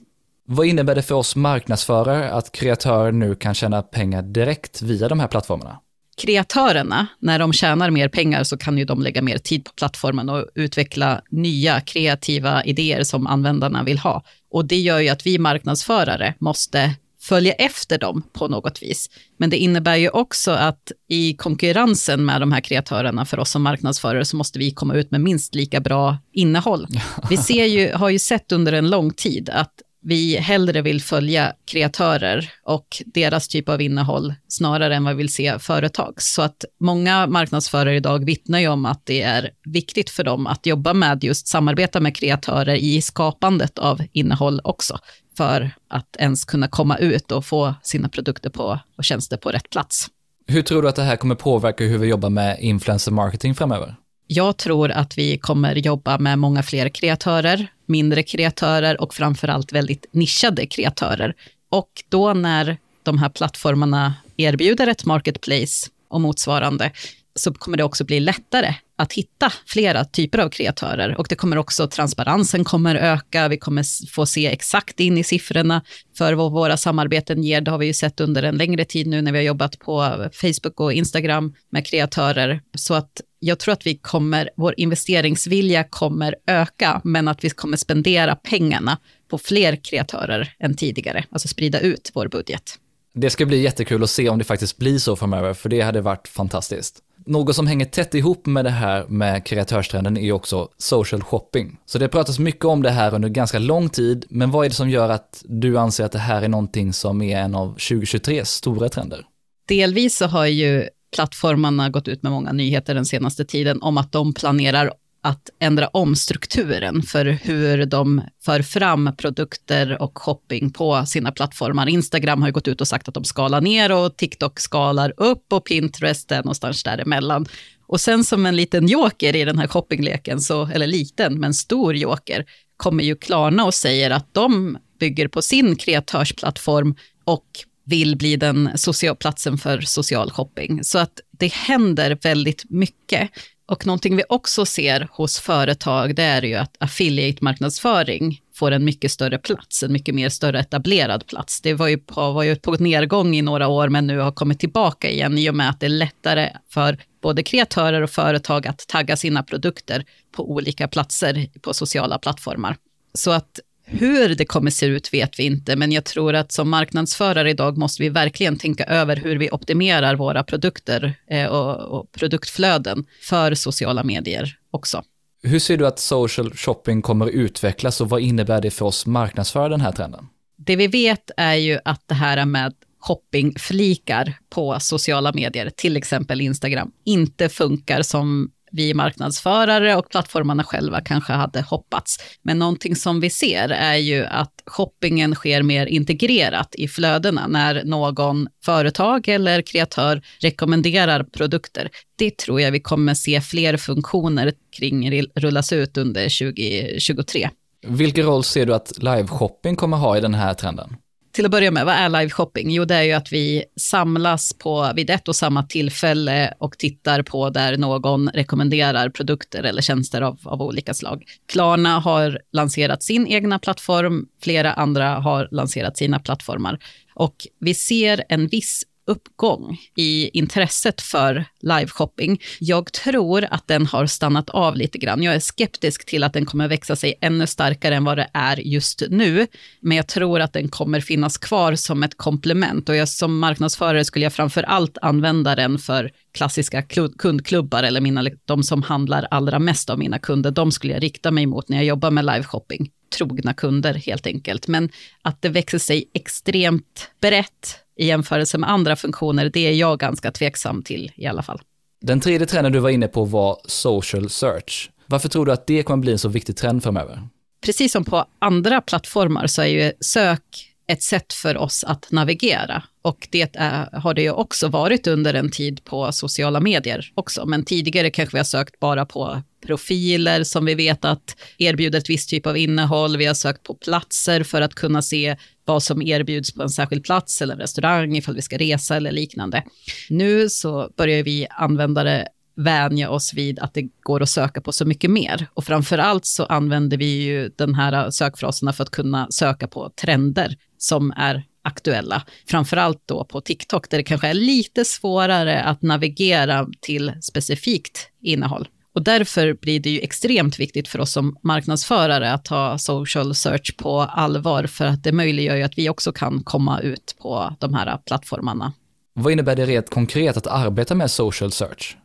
A: Vad innebär det för oss marknadsförare att kreatörer nu kan tjäna pengar direkt via de här plattformarna?
D: Kreatörerna, när de tjänar mer pengar så kan ju de lägga mer tid på plattformen och utveckla nya kreativa idéer som användarna vill ha. Och det gör ju att vi marknadsförare måste följa efter dem på något vis. Men det innebär ju också att i konkurrensen med de här kreatörerna för oss som marknadsförare så måste vi komma ut med minst lika bra innehåll. Vi ser ju, har ju sett under en lång tid att vi hellre vill följa kreatörer och deras typ av innehåll snarare än vad vi vill se företag. Så att många marknadsförare idag vittnar ju om att det är viktigt för dem att jobba med just samarbeta med kreatörer i skapandet av innehåll också, för att ens kunna komma ut och få sina produkter på, och tjänster på rätt plats.
A: Hur tror du att det här kommer påverka hur vi jobbar med influencer marketing framöver?
D: Jag tror att vi kommer jobba med många fler kreatörer, mindre kreatörer och framförallt väldigt nischade kreatörer. Och då när de här plattformarna erbjuder ett marketplace och motsvarande, så kommer det också bli lättare att hitta flera typer av kreatörer. Och det kommer också, transparensen kommer öka, vi kommer få se exakt in i siffrorna för vad våra samarbeten ger. Det har vi ju sett under en längre tid nu när vi har jobbat på Facebook och Instagram med kreatörer. Så att jag tror att vi kommer, vår investeringsvilja kommer öka, men att vi kommer spendera pengarna på fler kreatörer än tidigare, alltså sprida ut vår budget.
A: Det ska bli jättekul att se om det faktiskt blir så framöver, för det hade varit fantastiskt. Något som hänger tätt ihop med det här med kreatörstrenden är också social shopping. Så det pratas mycket om det här under ganska lång tid, men vad är det som gör att du anser att det här är någonting som är en av 2023s stora trender?
D: Delvis så har ju plattformarna gått ut med många nyheter den senaste tiden om att de planerar att ändra om strukturen för hur de för fram produkter och shopping på sina plattformar. Instagram har ju gått ut och sagt att de skalar ner och TikTok skalar upp och Pinterest är någonstans däremellan. Och sen som en liten joker i den här shoppingleken, så, eller liten, men stor joker, kommer ju Klarna och säger att de bygger på sin kreatörsplattform och vill bli den social, platsen för social shopping. Så att det händer väldigt mycket. Och någonting vi också ser hos företag, det är ju att affiliate-marknadsföring får en mycket större plats, en mycket mer större etablerad plats. Det var ju på, var ju på nedgång i några år, men nu har kommit tillbaka igen i och med att det är lättare för både kreatörer och företag att tagga sina produkter på olika platser på sociala plattformar. Så att hur det kommer se ut vet vi inte, men jag tror att som marknadsförare idag måste vi verkligen tänka över hur vi optimerar våra produkter eh, och, och produktflöden för sociala medier också.
A: Hur ser du att social shopping kommer utvecklas och vad innebär det för oss marknadsförare den här trenden?
D: Det vi vet är ju att det här med shoppingflikar på sociala medier, till exempel Instagram, inte funkar som vi marknadsförare och plattformarna själva kanske hade hoppats. Men någonting som vi ser är ju att shoppingen sker mer integrerat i flödena när någon företag eller kreatör rekommenderar produkter. Det tror jag vi kommer se fler funktioner kring rullas ut under 2023.
A: Vilken roll ser du att live-shopping kommer ha i den här trenden?
D: Till att börja med, vad är live shopping? Jo, det är ju att vi samlas på, vid ett och samma tillfälle och tittar på där någon rekommenderar produkter eller tjänster av, av olika slag. Klarna har lanserat sin egna plattform, flera andra har lanserat sina plattformar. Och vi ser en viss uppgång i intresset för liveshopping. Jag tror att den har stannat av lite grann. Jag är skeptisk till att den kommer växa sig ännu starkare än vad det är just nu. Men jag tror att den kommer finnas kvar som ett komplement. Och jag, som marknadsförare skulle jag framför allt använda den för klassiska kundklubbar eller mina, liksom, de som handlar allra mest av mina kunder. De skulle jag rikta mig mot när jag jobbar med liveshopping trogna kunder helt enkelt. Men att det växer sig extremt brett i jämförelse med andra funktioner, det är jag ganska tveksam till i alla fall.
A: Den tredje trenden du var inne på var social search. Varför tror du att det kommer bli en så viktig trend framöver?
D: Precis som på andra plattformar så är ju sök ett sätt för oss att navigera. Och det är, har det ju också varit under en tid på sociala medier också. Men tidigare kanske vi har sökt bara på profiler som vi vet att erbjuder ett visst typ av innehåll. Vi har sökt på platser för att kunna se vad som erbjuds på en särskild plats eller en restaurang ifall vi ska resa eller liknande. Nu så börjar vi användare vänja oss vid att det går att söka på så mycket mer. Och framför allt så använder vi ju den här äh, sökfraserna för att kunna söka på trender som är aktuella. Framförallt då på TikTok där det kanske är lite svårare att navigera till specifikt innehåll. Och därför blir det ju extremt viktigt för oss som marknadsförare att ta social search på allvar, för att det möjliggör ju att vi också kan komma ut på de här plattformarna.
A: Vad innebär det rent konkret att arbeta med social search?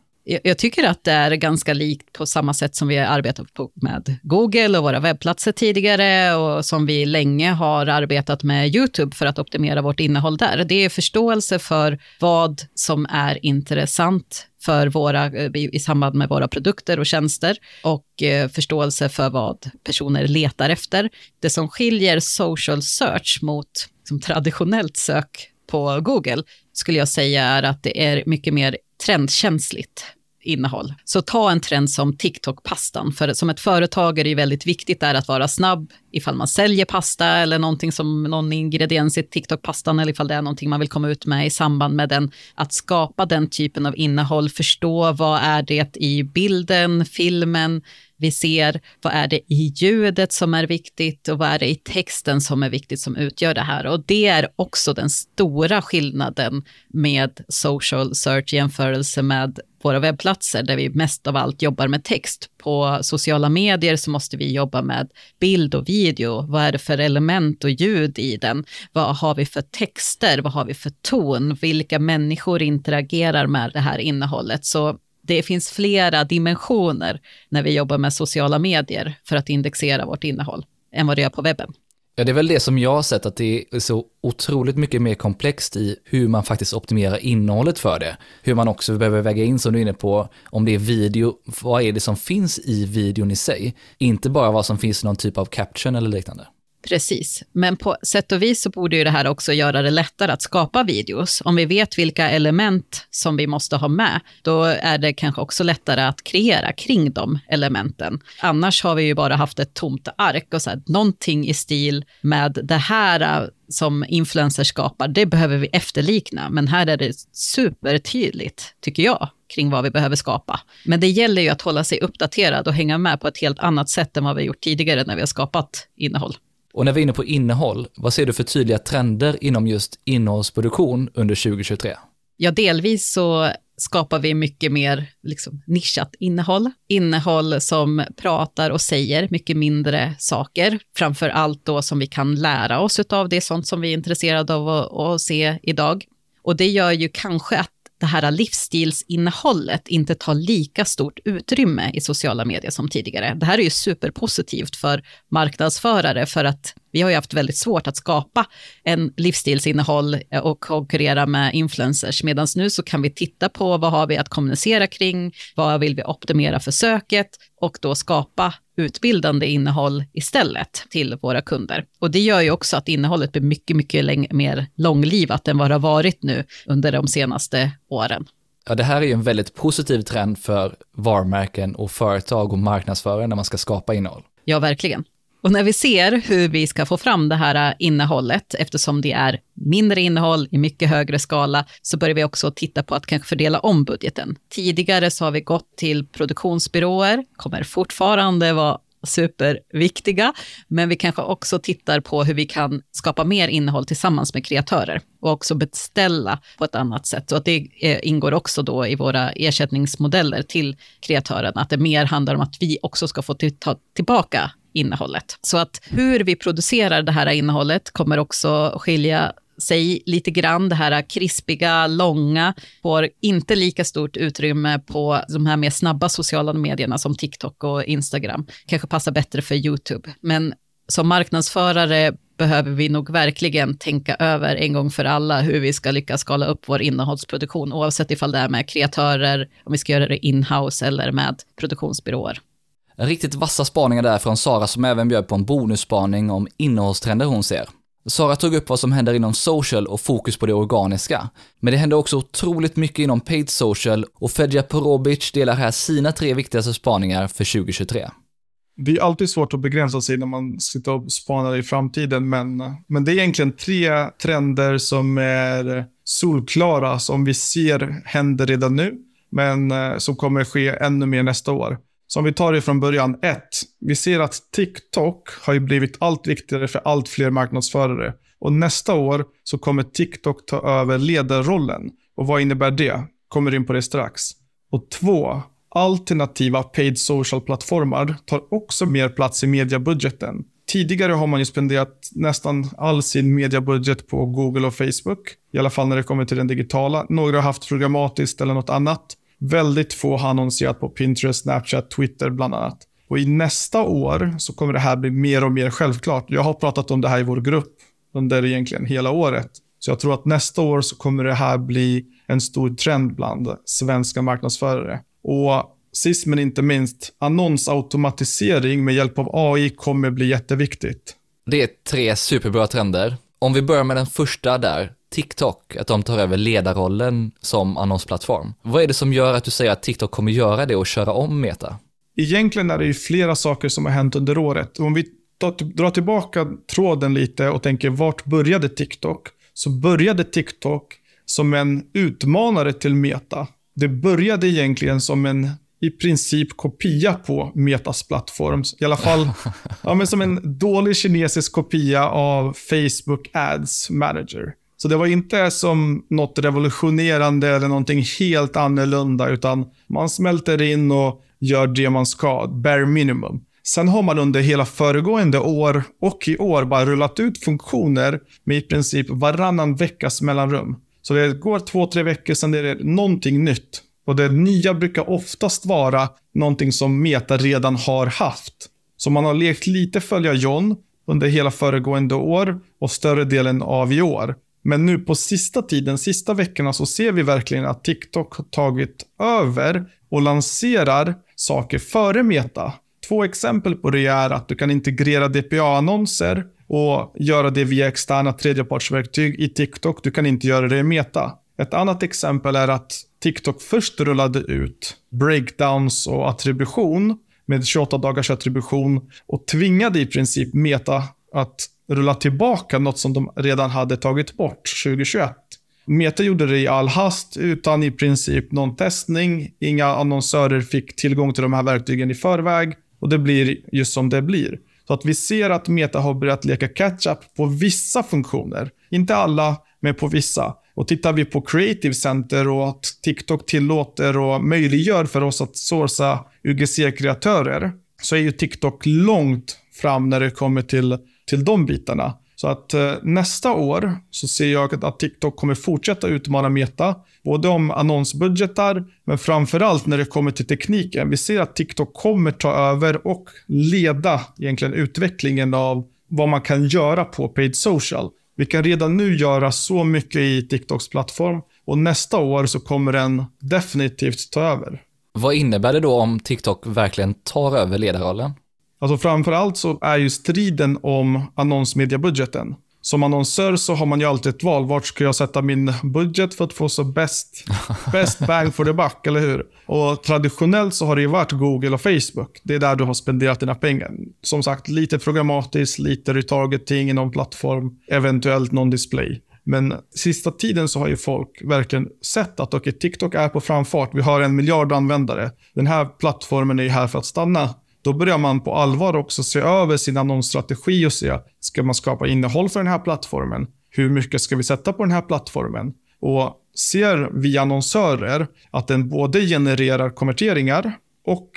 D: jag tycker att det är ganska likt på samma sätt som vi har arbetat med Google och våra webbplatser tidigare och som vi länge har arbetat med YouTube för att optimera vårt innehåll där. Det är förståelse för vad som är intressant för våra, eh, i samband med våra produkter och tjänster och eh, förståelse för vad personer letar efter. Det som skiljer social search mot som traditionellt sök på Google skulle jag säga är att det är mycket mer trendkänsligt innehåll. Så ta en trend som TikTok-pastan. För som ett företag är det ju väldigt viktigt där att vara snabb ifall man säljer pasta eller någonting som någon ingrediens i TikTok-pastan eller ifall det är någonting man vill komma ut med i samband med den. Att skapa den typen av innehåll, förstå vad är det i bilden, filmen, vi ser vad är det i ljudet som är viktigt och vad är det i texten som är viktigt som utgör det här. Och det är också den stora skillnaden med social search jämförelse med våra webbplatser där vi mest av allt jobbar med text. På sociala medier så måste vi jobba med bild och video. Vad är det för element och ljud i den? Vad har vi för texter? Vad har vi för ton? Vilka människor interagerar med det här innehållet? Så det finns flera dimensioner när vi jobbar med sociala medier för att indexera vårt innehåll än vad det gör på webben.
A: Ja, det är väl det som jag har sett, att det är så otroligt mycket mer komplext i hur man faktiskt optimerar innehållet för det. Hur man också behöver väga in, som du är inne på, om det är video, vad är det som finns i videon i sig? Inte bara vad som finns i någon typ av caption eller liknande.
D: Precis, men på sätt och vis så borde ju det här också göra det lättare att skapa videos. Om vi vet vilka element som vi måste ha med, då är det kanske också lättare att kreera kring de elementen. Annars har vi ju bara haft ett tomt ark och så här, någonting i stil med det här äh, som influencers skapar, det behöver vi efterlikna. Men här är det supertydligt, tycker jag, kring vad vi behöver skapa. Men det gäller ju att hålla sig uppdaterad och hänga med på ett helt annat sätt än vad vi gjort tidigare när vi har skapat innehåll.
A: Och när vi är inne på innehåll, vad ser du för tydliga trender inom just innehållsproduktion under 2023?
D: Ja, delvis så skapar vi mycket mer liksom, nischat innehåll. Innehåll som pratar och säger mycket mindre saker, framför allt då som vi kan lära oss av. Det är sånt som vi är intresserade av att, att se idag. Och det gör ju kanske att det här livsstilsinnehållet inte tar lika stort utrymme i sociala medier som tidigare. Det här är ju superpositivt för marknadsförare för att vi har ju haft väldigt svårt att skapa en livsstilsinnehåll och konkurrera med influencers, medan nu så kan vi titta på vad har vi att kommunicera kring, vad vill vi optimera för söket och då skapa utbildande innehåll istället till våra kunder. Och det gör ju också att innehållet blir mycket, mycket mer långlivat än vad det har varit nu under de senaste åren.
A: Ja, det här är ju en väldigt positiv trend för varumärken och företag och marknadsförare när man ska skapa innehåll.
D: Ja, verkligen. Och när vi ser hur vi ska få fram det här äh, innehållet, eftersom det är mindre innehåll i mycket högre skala, så börjar vi också titta på att kanske fördela om budgeten. Tidigare så har vi gått till produktionsbyråer, kommer fortfarande vara superviktiga, men vi kanske också tittar på hur vi kan skapa mer innehåll tillsammans med kreatörer och också beställa på ett annat sätt. Så att det eh, ingår också då i våra ersättningsmodeller till kreatörerna, att det mer handlar om att vi också ska få ta tillbaka innehållet. Så att hur vi producerar det här innehållet kommer också skilja sig lite grann. Det här krispiga, långa får inte lika stort utrymme på de här mer snabba sociala medierna som TikTok och Instagram. Kanske passar bättre för YouTube. Men som marknadsförare behöver vi nog verkligen tänka över en gång för alla hur vi ska lyckas skala upp vår innehållsproduktion, oavsett ifall det är med kreatörer, om vi ska göra det in-house eller med produktionsbyråer.
A: Riktigt vassa spaningar där från Sara som även bjöd på en bonusspaning om innehållstrender hon ser. Sara tog upp vad som händer inom social och fokus på det organiska. Men det händer också otroligt mycket inom paid social och Fedja Porobic delar här sina tre viktigaste spaningar för 2023.
E: Det är alltid svårt att begränsa sig när man sitter och spanar i framtiden, men, men det är egentligen tre trender som är solklara, som vi ser händer redan nu, men eh, som kommer ske ännu mer nästa år. Så om vi tar det från början. 1. Vi ser att TikTok har ju blivit allt viktigare för allt fler marknadsförare. Och nästa år så kommer TikTok ta över ledarrollen. Och vad innebär det? Kommer in på det strax. Och 2. Alternativa paid social-plattformar tar också mer plats i mediabudgeten. Tidigare har man ju spenderat nästan all sin mediabudget på Google och Facebook. I alla fall när det kommer till den digitala. Några har haft programmatiskt eller något annat. Väldigt få har annonserat på Pinterest, Snapchat, Twitter bland annat. Och i nästa år så kommer det här bli mer och mer självklart. Jag har pratat om det här i vår grupp under egentligen hela året. Så jag tror att nästa år så kommer det här bli en stor trend bland svenska marknadsförare. Och sist men inte minst, annonsautomatisering med hjälp av AI kommer bli jätteviktigt.
A: Det är tre superbra trender. Om vi börjar med den första där, TikTok, att de tar över ledarrollen som annonsplattform. Vad är det som gör att du säger att TikTok kommer göra det och köra om Meta?
E: Egentligen är det ju flera saker som har hänt under året. Om vi drar tillbaka tråden lite och tänker vart började TikTok? Så började TikTok som en utmanare till Meta. Det började egentligen som en i princip kopia på Metas plattform. I alla fall ja, men som en dålig kinesisk kopia av Facebook Ads Manager. Så det var inte som något revolutionerande eller någonting helt annorlunda, utan man smälter in och gör det man ska, bare minimum. Sen har man under hela föregående år och i år bara rullat ut funktioner med i princip varannan veckas mellanrum. Så det går två, tre veckor, sen är det någonting nytt. Och det nya brukar oftast vara någonting som Meta redan har haft. Så man har lekt lite följa John under hela föregående år och större delen av i år. Men nu på sista tiden, sista veckorna, så ser vi verkligen att TikTok har tagit över och lanserar saker före Meta. Två exempel på det är att du kan integrera DPA-annonser och göra det via externa tredjepartsverktyg i TikTok. Du kan inte göra det i Meta. Ett annat exempel är att TikTok först rullade ut breakdowns och attribution med 28 dagars attribution och tvingade i princip Meta att rulla tillbaka något som de redan hade tagit bort 2021. Meta gjorde det i all hast utan i princip någon testning. Inga annonsörer fick tillgång till de här verktygen i förväg och det blir just som det blir. Så att vi ser att Meta har börjat leka catch-up på vissa funktioner. Inte alla, men på vissa. Och tittar vi på Creative Center och att TikTok tillåter och möjliggör för oss att sourca UGC-kreatörer så är ju TikTok långt fram när det kommer till, till de bitarna. Så att eh, nästa år så ser jag att TikTok kommer fortsätta utmana Meta. Både om annonsbudgetar, men framförallt när det kommer till tekniken. Vi ser att TikTok kommer ta över och leda egentligen utvecklingen av vad man kan göra på paid social. Vi kan redan nu göra så mycket i TikToks plattform och nästa år så kommer den definitivt ta över.
A: Vad innebär det då om TikTok verkligen tar över ledarrollen?
E: Alltså framförallt så är ju striden om annonsmediabudgeten. Som annonsör så har man ju alltid ett val. Vart ska jag sätta min budget för att få så bäst, best bang for the buck, eller hur? Och traditionellt så har det ju varit Google och Facebook. Det är där du har spenderat dina pengar. Som sagt, lite programmatiskt, lite retargeting i någon plattform, eventuellt någon display. Men sista tiden så har ju folk verkligen sett att okay, TikTok är på framfart. Vi har en miljard användare. Den här plattformen är här för att stanna. Då börjar man på allvar också se över sin annonsstrategi och se, ska man skapa innehåll för den här plattformen? Hur mycket ska vi sätta på den här plattformen? Och ser vi annonsörer att den både genererar konverteringar och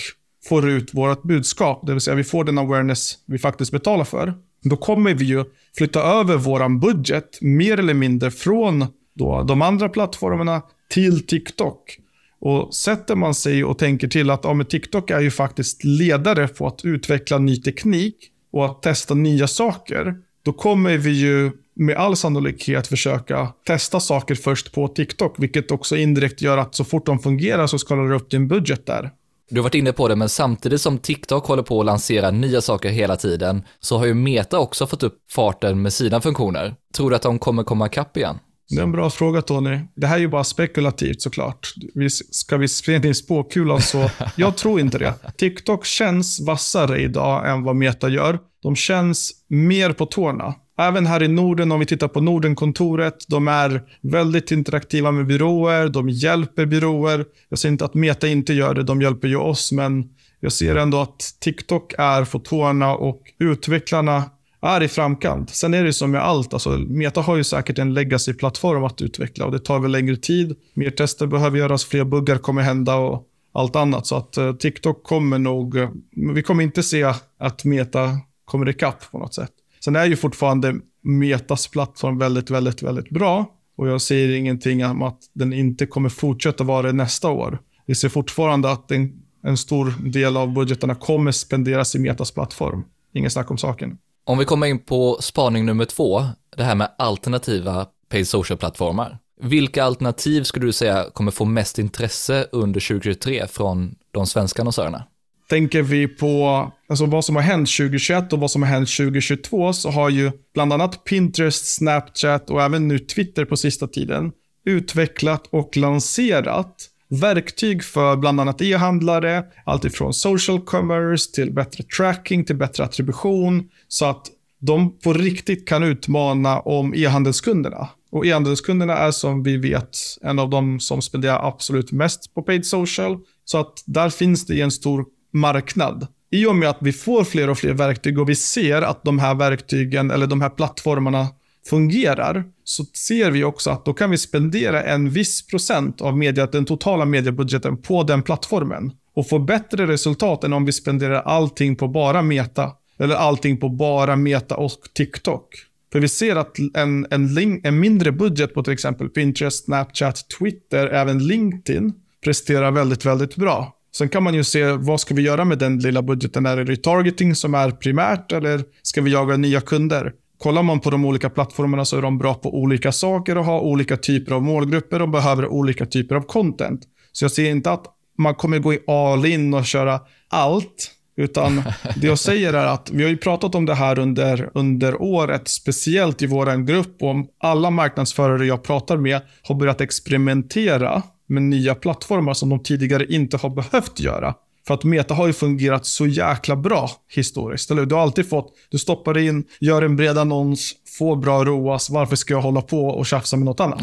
E: får ut vårt budskap, det vill säga vi får den awareness vi faktiskt betalar för, då kommer vi ju flytta över vår budget mer eller mindre från då de andra plattformarna till TikTok. Och sätter man sig och tänker till att ja, men TikTok är ju faktiskt ledare på att utveckla ny teknik och att testa nya saker, då kommer vi ju med all sannolikhet försöka testa saker först på TikTok, vilket också indirekt gör att så fort de fungerar så skalar du upp din budget där.
A: Du har varit inne på det, men samtidigt som TikTok håller på att lansera nya saker hela tiden, så har ju Meta också fått upp farten med sina funktioner. Tror du att de kommer komma ikapp igen?
E: Det är en bra fråga Tony. Det här är ju bara spekulativt såklart. Vi, ska vi spela spåkulan så? Jag tror inte det. TikTok känns vassare idag än vad Meta gör. De känns mer på tårna. Även här i Norden, om vi tittar på Nordenkontoret, de är väldigt interaktiva med byråer, de hjälper byråer. Jag säger inte att Meta inte gör det, de hjälper ju oss, men jag ser ändå att TikTok är på tårna och utvecklarna är i framkant. Sen är det som med allt, alltså, Meta har ju säkert en legacy-plattform att utveckla och det tar väl längre tid. Mer tester behöver göras, fler buggar kommer hända och allt annat. Så att eh, TikTok kommer nog, eh, vi kommer inte se att Meta kommer ikapp på något sätt. Sen är ju fortfarande Metas plattform väldigt, väldigt, väldigt bra. Och jag säger ingenting om att den inte kommer fortsätta vara det nästa år. Vi ser fortfarande att en, en stor del av budgetarna kommer spenderas i Metas plattform. Ingen snack om saken.
A: Om vi kommer in på spaning nummer två, det här med alternativa paid social-plattformar. Vilka alternativ skulle du säga kommer få mest intresse under 2023 från de svenska annonsörerna?
E: Tänker vi på alltså vad som har hänt 2021 och vad som har hänt 2022 så har ju bland annat Pinterest, Snapchat och även nu Twitter på sista tiden utvecklat och lanserat verktyg för bland annat e-handlare, alltifrån social commerce till bättre tracking, till bättre attribution, så att de på riktigt kan utmana om e-handelskunderna. Och e-handelskunderna är som vi vet en av de som spenderar absolut mest på paid social. Så att där finns det en stor marknad. I och med att vi får fler och fler verktyg och vi ser att de här verktygen eller de här plattformarna fungerar, så ser vi också att då kan vi spendera en viss procent av media, den totala mediebudgeten på den plattformen och få bättre resultat än om vi spenderar allting på bara Meta eller allting på bara Meta och TikTok. För vi ser att en, en, link, en mindre budget på till exempel Pinterest, Snapchat, Twitter, även LinkedIn presterar väldigt, väldigt bra. Sen kan man ju se vad ska vi göra med den lilla budgeten. Är det retargeting som är primärt eller ska vi jaga nya kunder? Kollar man på de olika plattformarna så är de bra på olika saker och har olika typer av målgrupper och behöver olika typer av content. Så jag ser inte att man kommer gå i all in och köra allt. Utan det jag säger är att vi har ju pratat om det här under, under året, speciellt i vår grupp. Och alla marknadsförare jag pratar med har börjat experimentera med nya plattformar som de tidigare inte har behövt göra. För att Meta har ju fungerat så jäkla bra historiskt. Eller Du har alltid fått, du stoppar in, gör en bred annons, får bra ROAS. Varför ska jag hålla på och tjafsa med något annat?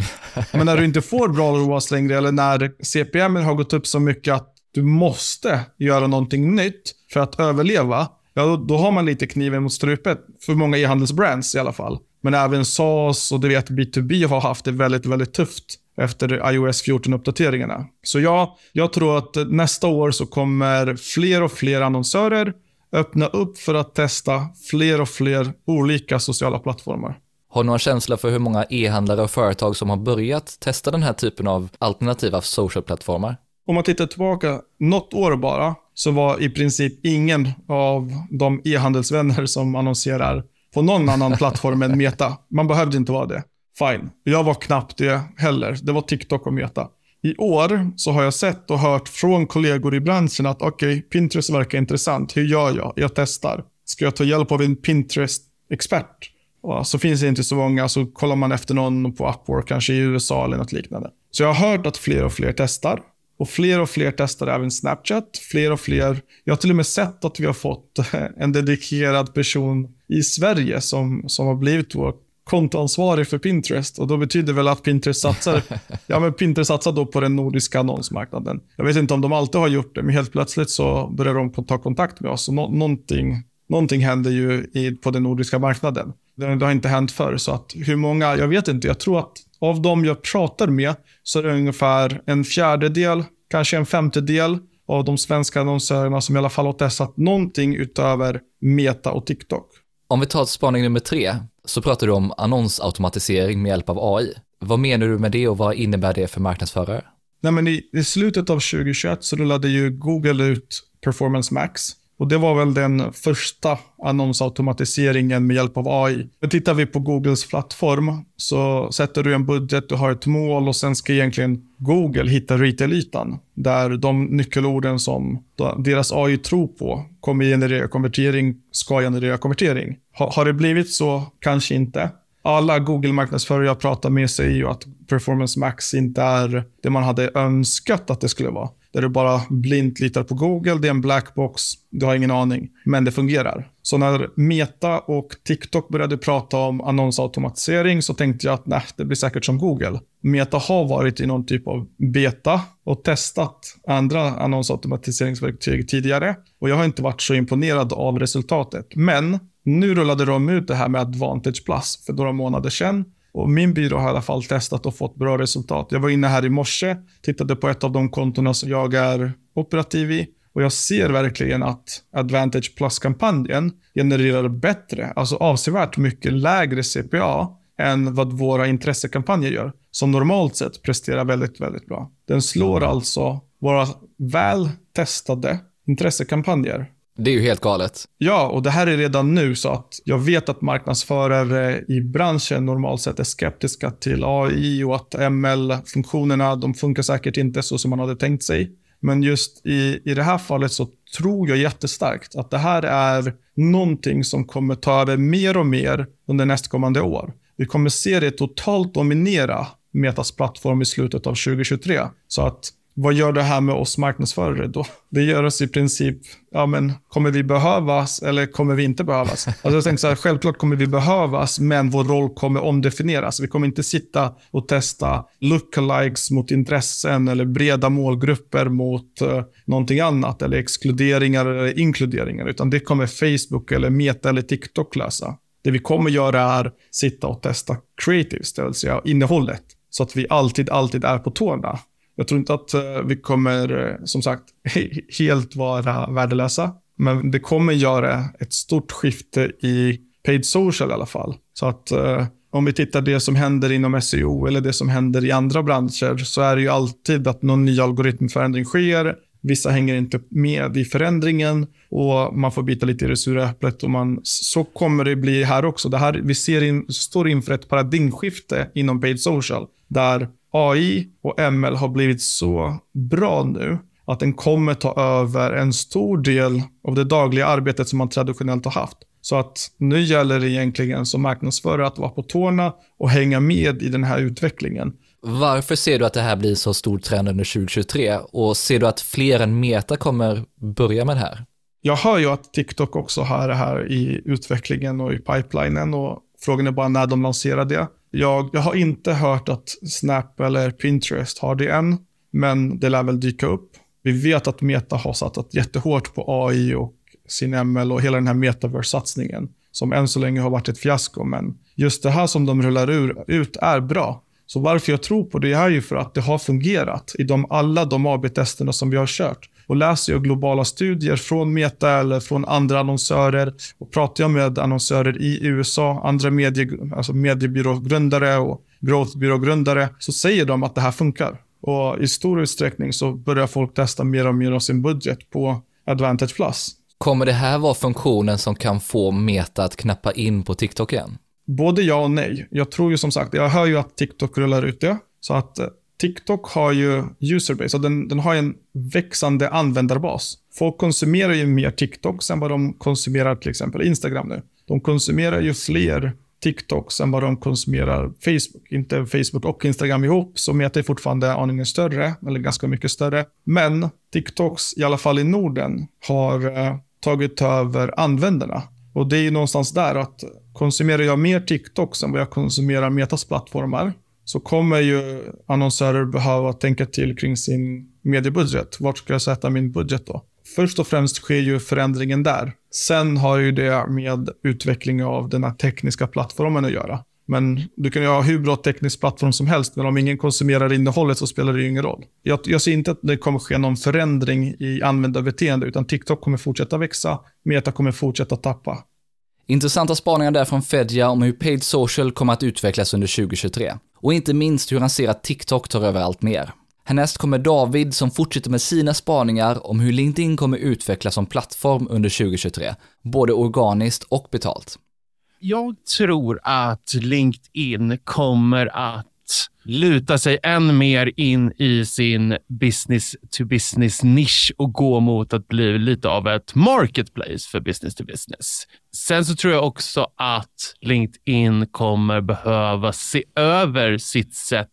E: Men när du inte får bra ROAS längre eller när CPM har gått upp så mycket att du måste göra någonting nytt för att överleva, ja, då, då har man lite kniven mot strupet. För många e-handelsbrands i alla fall. Men även Saas och du vet B2B har haft det väldigt, väldigt tufft efter iOS 14-uppdateringarna. Så ja, jag tror att nästa år så kommer fler och fler annonsörer öppna upp för att testa fler och fler olika sociala plattformar.
A: Har du någon känsla för hur många e-handlare och företag som har börjat testa den här typen av alternativa social-plattformar?
E: Om man tittar tillbaka något år bara, så var i princip ingen av de e-handelsvänner som annonserar på någon annan plattform än Meta. Man behövde inte vara det. Fine. Jag var knappt det heller. Det var TikTok och Meta. I år så har jag sett och hört från kollegor i branschen att okej, okay, Pinterest verkar intressant. Hur gör jag? Jag testar. Ska jag ta hjälp av en Pinterest-expert? Så finns det inte så många, så kollar man efter någon på Upwork, kanske i USA eller något liknande. Så jag har hört att fler och fler testar. Och fler och fler testar även Snapchat. Fler och fler. Jag har till och med sett att vi har fått en dedikerad person i Sverige som, som har blivit vår kontoansvarig för Pinterest. Och då betyder väl att Pinterest satsar, ja, men Pinterest satsar då på den nordiska annonsmarknaden. Jag vet inte om de alltid har gjort det, men helt plötsligt så börjar de ta kontakt med oss. Och no någonting, någonting händer ju i, på den nordiska marknaden. Det, det har inte hänt förr, så att hur många, jag vet inte. Jag tror att av de jag pratar med så är det ungefär en fjärdedel, kanske en femtedel av de svenska annonsörerna som i alla fall har testat någonting utöver Meta och TikTok.
A: Om vi tar spaning nummer tre, så pratar du om annonsautomatisering med hjälp av AI. Vad menar du med det och vad innebär det för marknadsförare?
E: Nej, men i, i slutet av 2021 så rullade ju Google ut Performance Max och det var väl den första annonsautomatiseringen med hjälp av AI. Men tittar vi på Googles plattform så sätter du en budget, du har ett mål och sen ska egentligen Google hitta retail-ytan. Där de nyckelorden som deras AI tror på kommer generera konvertering, ska generera konvertering. Har, har det blivit så? Kanske inte. Alla Google-marknadsförare jag pratar med säger ju att Performance Max inte är det man hade önskat att det skulle vara där du bara blint litar på Google. Det är en blackbox, du har ingen aning, men det fungerar. Så när Meta och TikTok började prata om annonsautomatisering så tänkte jag att nej, det blir säkert som Google. Meta har varit i någon typ av beta och testat andra annonsautomatiseringsverktyg tidigare och jag har inte varit så imponerad av resultatet. Men nu rullade de ut det här med Advantage Plus för några månader sedan och min byrå har i alla fall testat och fått bra resultat. Jag var inne här i morse, tittade på ett av de kontona som jag är operativ i. Och jag ser verkligen att Advantage Plus-kampanjen genererar bättre, alltså avsevärt mycket lägre CPA än vad våra intressekampanjer gör, som normalt sett presterar väldigt, väldigt bra. Den slår alltså våra väl testade intressekampanjer
A: det är ju helt galet.
E: Ja, och det här är redan nu så att jag vet att marknadsförare i branschen normalt sett är skeptiska till AI och att ML-funktionerna, de funkar säkert inte så som man hade tänkt sig. Men just i, i det här fallet så tror jag jättestarkt att det här är någonting som kommer ta över mer och mer under nästkommande år. Vi kommer se det totalt dominera Metas plattform i slutet av 2023. Så att vad gör det här med oss marknadsförare då? Det gör oss i princip, ja men kommer vi behövas eller kommer vi inte behövas? Alltså jag tänker så här, självklart kommer vi behövas, men vår roll kommer omdefinieras. Vi kommer inte sitta och testa lookalikes mot intressen eller breda målgrupper mot uh, någonting annat eller exkluderingar eller inkluderingar, utan det kommer Facebook eller Meta eller TikTok lösa. Det vi kommer göra är sitta och testa creatives, det vill säga innehållet, så att vi alltid, alltid är på tårna. Jag tror inte att eh, vi kommer, eh, som sagt, helt vara värdelösa. Men det kommer göra ett stort skifte i paid social i alla fall. Så att eh, om vi tittar det som händer inom SEO eller det som händer i andra branscher så är det ju alltid att någon ny algoritmförändring sker. Vissa hänger inte med i förändringen och man får bita lite i det sura äpplet. Och man, så kommer det bli här också. Det här, vi ser in, står inför ett paradigmskifte inom paid social där AI och ML har blivit så bra nu att den kommer ta över en stor del av det dagliga arbetet som man traditionellt har haft. Så att nu gäller det egentligen som marknadsförare att vara på tårna och hänga med i den här utvecklingen.
A: Varför ser du att det här blir så stor trend under 2023 och ser du att fler än Meta kommer börja med det här?
E: Jag hör ju att TikTok också har det här i utvecklingen och i pipelinen och frågan är bara när de lanserar det. Jag, jag har inte hört att Snap eller Pinterest har det än, men det lär väl dyka upp. Vi vet att Meta har satsat jättehårt på AI och sin ML och hela den här metaverse-satsningen som än så länge har varit ett fiasko. Men just det här som de rullar ur, ut är bra. Så varför jag tror på det är ju för att det har fungerat i de, alla de AB-testerna som vi har kört. Och läser jag globala studier från Meta eller från andra annonsörer och pratar jag med annonsörer i USA, andra medie, alltså mediebyrågrundare och growthbyrågrundare så säger de att det här funkar. Och i stor utsträckning så börjar folk testa mer och mer av sin budget på Advantage Plus.
A: Kommer det här vara funktionen som kan få Meta att knappa in på TikTok igen?
E: Både ja och nej. Jag tror ju som sagt, jag hör ju att TikTok rullar ut det. Så att eh, TikTok har ju userbase och den, den har en växande användarbas. Folk konsumerar ju mer TikTok än vad de konsumerar till exempel Instagram nu. De konsumerar ju fler TikToks än vad de konsumerar Facebook. Inte Facebook och Instagram ihop, så Meta är fortfarande aningen större, eller ganska mycket större. Men TikToks, i alla fall i Norden, har eh, tagit över användarna. Och det är ju någonstans där att konsumerar jag mer TikTok än vad jag konsumerar Metas plattformar så kommer ju annonsörer behöva tänka till kring sin mediebudget. Vart ska jag sätta min budget då? Först och främst sker ju förändringen där. Sen har ju det med utveckling av den här tekniska plattformen att göra. Men du kan ju ha hur bra teknisk plattform som helst, men om ingen konsumerar innehållet så spelar det ju ingen roll. Jag, jag ser inte att det kommer ske någon förändring i användarbeteende, utan TikTok kommer fortsätta växa, Meta kommer fortsätta tappa.
A: Intressanta spaningar där från Fedja om hur paid social kommer att utvecklas under 2023. Och inte minst hur han ser att TikTok tar över allt mer. Härnäst kommer David som fortsätter med sina spaningar om hur LinkedIn kommer utvecklas som plattform under 2023, både organiskt och betalt.
F: Jag tror att LinkedIn kommer att luta sig än mer in i sin business to business nisch och gå mot att bli lite av ett marketplace för business to business. Sen så tror jag också att LinkedIn kommer behöva se över sitt sätt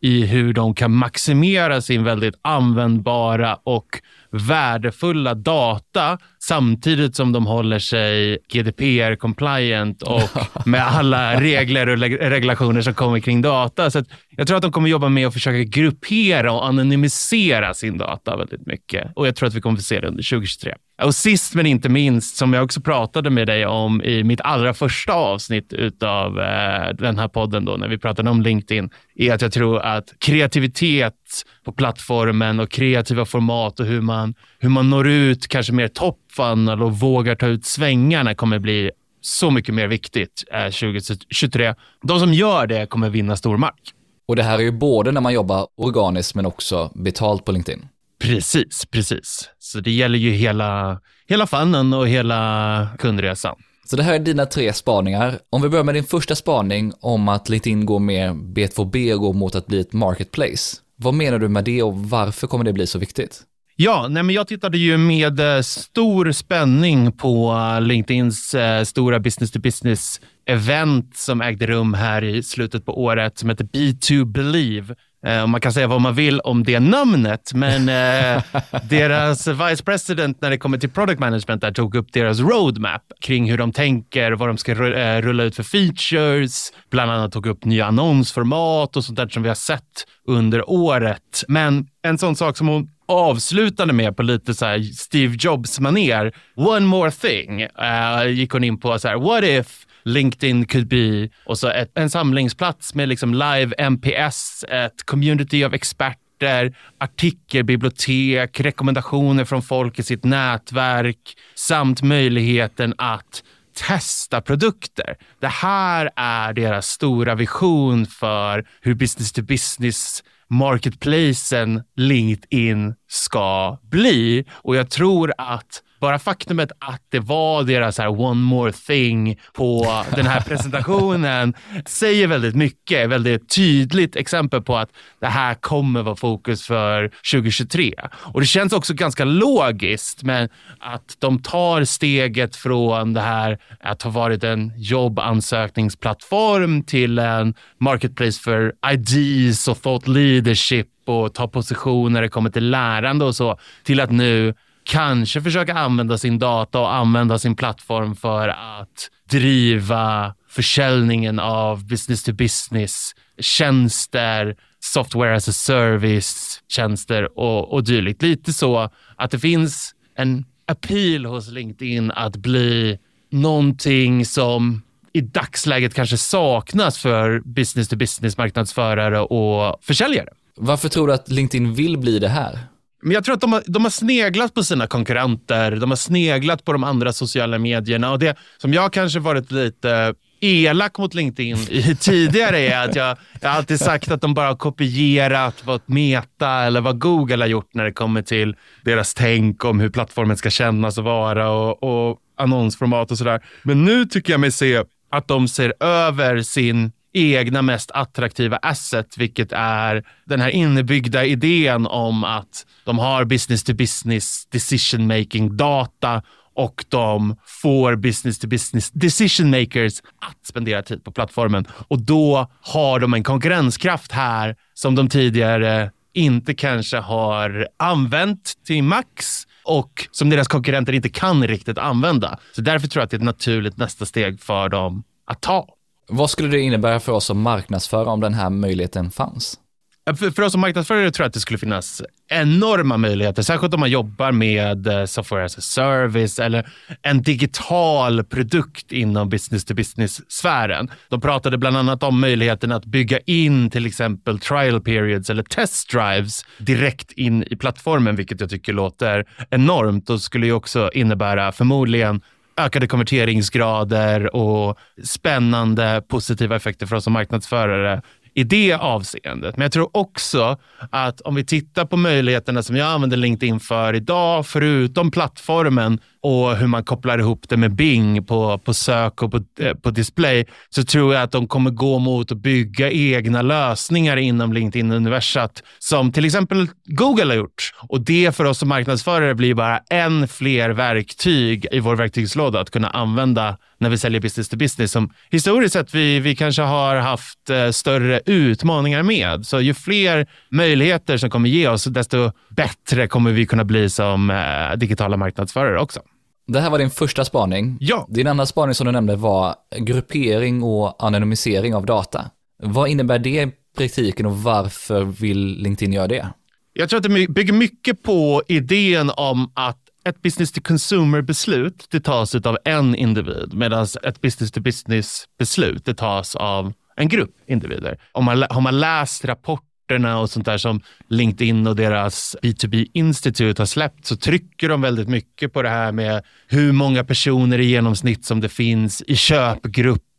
F: i hur de kan maximera sin väldigt användbara och värdefulla data samtidigt som de håller sig GDPR-compliant och med alla regler och regulationer som kommer kring data. Så jag tror att de kommer jobba med att försöka gruppera och anonymisera sin data väldigt mycket. Och jag tror att vi kommer få se det under 2023. Och sist men inte minst, som jag också pratade med dig om i mitt allra första avsnitt av eh, den här podden, då, när vi pratade om LinkedIn, är att jag tror att kreativitet på plattformen och kreativa format och hur man, hur man når ut kanske mer top funnel och vågar ta ut svängarna kommer bli så mycket mer viktigt eh, 2023. De som gör det kommer vinna stor mark.
A: Och det här är ju både när man jobbar organiskt men också betalt på LinkedIn.
F: Precis, precis. Så det gäller ju hela, hela fannen och hela kundresan.
A: Så det här är dina tre spaningar. Om vi börjar med din första spaning om att LinkedIn går mer B2B och går mot att bli ett marketplace. Vad menar du med det och varför kommer det bli så viktigt?
F: Ja, nej men jag tittade ju med eh, stor spänning på eh, LinkedIns eh, stora business to business event som ägde rum här i slutet på året som heter B2 Believe. Eh, man kan säga vad man vill om det namnet, men eh, deras vice president när det kommer till product management där tog upp deras roadmap kring hur de tänker, vad de ska eh, rulla ut för features, bland annat tog upp nya annonsformat och sånt där som vi har sett under året. Men en sån sak som hon avslutade med på lite så Steve Jobs-manér, one more thing, uh, gick hon in på så här, what if LinkedIn could be och så ett, en samlingsplats med liksom live MPS, ett community av experter, artikelbibliotek, rekommendationer från folk i sitt nätverk samt möjligheten att testa produkter. Det här är deras stora vision för hur business to business marketplacen LinkedIn ska bli. Och jag tror att bara faktumet att det var deras här one more thing på den här presentationen säger väldigt mycket. Väldigt tydligt exempel på att det här kommer vara fokus för 2023. Och det känns också ganska logiskt med att de tar steget från det här att ha varit en jobbansökningsplattform till en marketplace för ideas och thought leadership och ta position när det kommer till lärande och så till att nu kanske försöka använda sin data och använda sin plattform för att driva försäljningen av business to business tjänster, software as a service tjänster och, och dylikt. Lite så att det finns en appeal hos LinkedIn att bli någonting som i dagsläget kanske saknas för business to business marknadsförare och försäljare.
A: Varför tror du att LinkedIn vill bli det här?
F: Men jag tror att de har, de har sneglat på sina konkurrenter. De har sneglat på de andra sociala medierna. Och det som jag kanske varit lite elak mot LinkedIn i tidigare är att jag, jag har alltid sagt att de bara har kopierat vad Meta eller vad Google har gjort när det kommer till deras tänk om hur plattformen ska kännas och vara och, och annonsformat och sådär. Men nu tycker jag mig se att de ser över sin egna mest attraktiva asset, vilket är den här inbyggda idén om att de har business to business decision making data och de får business to business decision makers att spendera tid på plattformen. Och då har de en konkurrenskraft här som de tidigare inte kanske har använt till max och som deras konkurrenter inte kan riktigt använda. Så därför tror jag att det är ett naturligt nästa steg för dem att ta.
A: Vad skulle det innebära för oss som marknadsförare om den här möjligheten fanns?
F: För, för oss som marknadsförare tror jag att det skulle finnas enorma möjligheter, särskilt om man jobbar med eh, software as a service eller en digital produkt inom business to business-sfären. De pratade bland annat om möjligheten att bygga in till exempel trial periods eller test drives direkt in i plattformen, vilket jag tycker låter enormt och skulle ju också innebära förmodligen ökade konverteringsgrader och spännande positiva effekter för oss som marknadsförare i det avseendet. Men jag tror också att om vi tittar på möjligheterna som jag använder LinkedIn för idag, förutom plattformen och hur man kopplar ihop det med Bing på, på sök och på, eh, på display, så tror jag att de kommer gå mot att bygga egna lösningar inom LinkedIn-universat som till exempel Google har gjort. Och det för oss som marknadsförare blir bara en fler verktyg i vår verktygslåda att kunna använda när vi säljer business to business som historiskt sett vi, vi kanske har haft eh, större utmaningar med. Så ju fler möjligheter som kommer ge oss, desto bättre kommer vi kunna bli som eh, digitala marknadsförare också.
A: Det här var din första spaning.
F: Ja.
A: Din andra spaning som du nämnde var gruppering och anonymisering av data. Vad innebär det i praktiken och varför vill LinkedIn göra det?
F: Jag tror att det bygger mycket på idén om att ett business to consumer-beslut det tas av en individ medan ett business to business-beslut det tas av en grupp individer. Om man, har man läst rapporterna och sånt där som LinkedIn och deras B2B Institute har släppt så trycker de väldigt mycket på det här med hur många personer i genomsnitt som det finns i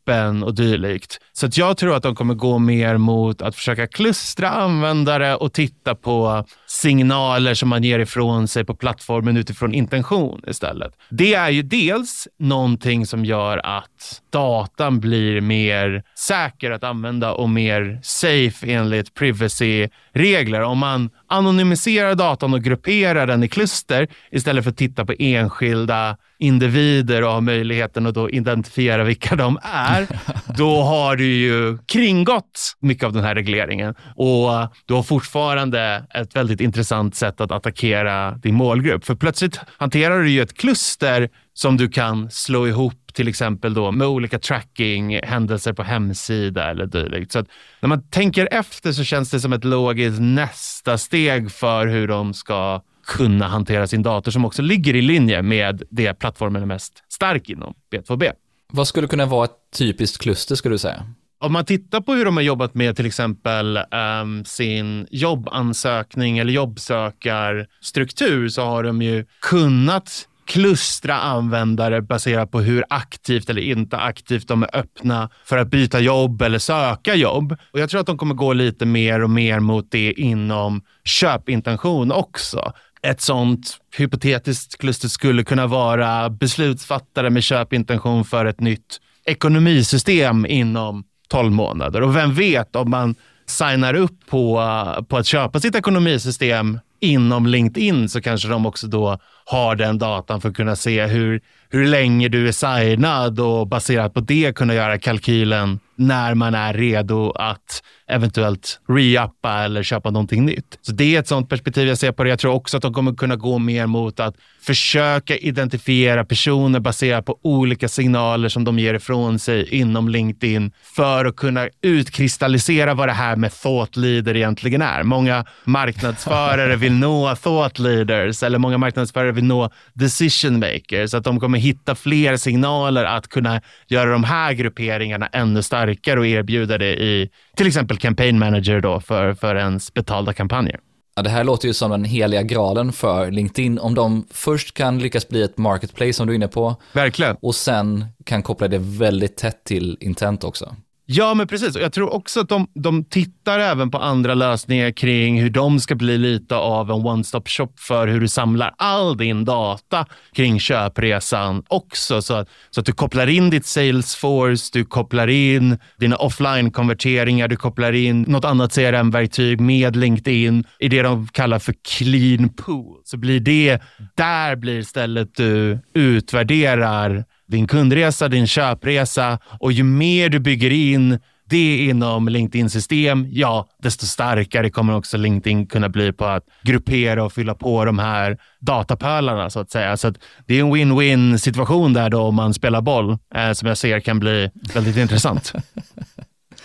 F: appen och dylikt. Så att jag tror att de kommer gå mer mot att försöka klustra användare och titta på signaler som man ger ifrån sig på plattformen utifrån intention istället. Det är ju dels någonting som gör att datan blir mer säker att använda och mer safe enligt privacy-regler. Om man anonymiserar datan och grupperar den i kluster istället för att titta på enskilda individer och ha möjligheten att då identifiera vilka de är, då har du ju kringgått mycket av den här regleringen och du har fortfarande ett väldigt intressant sätt att attackera din målgrupp. För plötsligt hanterar du ju ett kluster som du kan slå ihop till exempel då med olika tracking, händelser på hemsida eller dylikt. Så att när man tänker efter så känns det som ett logiskt nästa steg för hur de ska kunna hantera sin dator som också ligger i linje med det plattformen är mest stark inom, B2B.
A: Vad skulle kunna vara ett typiskt kluster skulle du säga?
F: Om man tittar på hur de har jobbat med till exempel um, sin jobbansökning eller jobbsökarstruktur så har de ju kunnat klustra användare baserat på hur aktivt eller inte aktivt de är öppna för att byta jobb eller söka jobb. Och Jag tror att de kommer gå lite mer och mer mot det inom köpintention också. Ett sånt hypotetiskt kluster skulle kunna vara beslutsfattare med köpintention för ett nytt ekonomisystem inom 12 månader. Och vem vet om man signar upp på, på att köpa sitt ekonomisystem inom LinkedIn så kanske de också då har den datan för att kunna se hur, hur länge du är signad och baserat på det kunna göra kalkylen när man är redo att eventuellt re-uppa eller köpa någonting nytt. Så det är ett sånt perspektiv jag ser på det. Jag tror också att de kommer kunna gå mer mot att försöka identifiera personer baserat på olika signaler som de ger ifrån sig inom LinkedIn för att kunna utkristallisera vad det här med thought leader egentligen är. Många marknadsförare vill nå thought leaders eller många marknadsförare vill nå decision makers. Att de kommer hitta fler signaler att kunna göra de här grupperingarna ännu starkare och erbjuda det i till exempel campaign manager då för, för ens betalda kampanjer.
A: Ja, det här låter ju som den heliga graalen för LinkedIn. Om de först kan lyckas bli ett marketplace som du är inne på.
F: Verkligen.
A: Och sen kan koppla det väldigt tätt till intent också.
F: Ja, men precis. Och jag tror också att de, de tittar även på andra lösningar kring hur de ska bli lite av en one-stop shop för hur du samlar all din data kring köpresan också. Så att, så att du kopplar in ditt Salesforce, du kopplar in dina offline-konverteringar, du kopplar in något annat CRM-verktyg med LinkedIn i det de kallar för clean pool. Så blir det, där blir stället du utvärderar din kundresa, din köpresa och ju mer du bygger in det inom LinkedIn-system, ja, desto starkare kommer också LinkedIn kunna bli på att gruppera och fylla på de här datapölarna så att säga. Så att det är en win-win situation där då om man spelar boll eh, som jag ser kan bli väldigt intressant.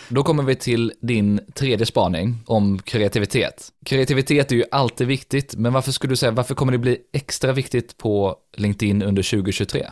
A: Då kommer vi till din tredje spaning om kreativitet. Kreativitet är ju alltid viktigt, men varför skulle du säga, varför kommer det bli extra viktigt på LinkedIn under 2023?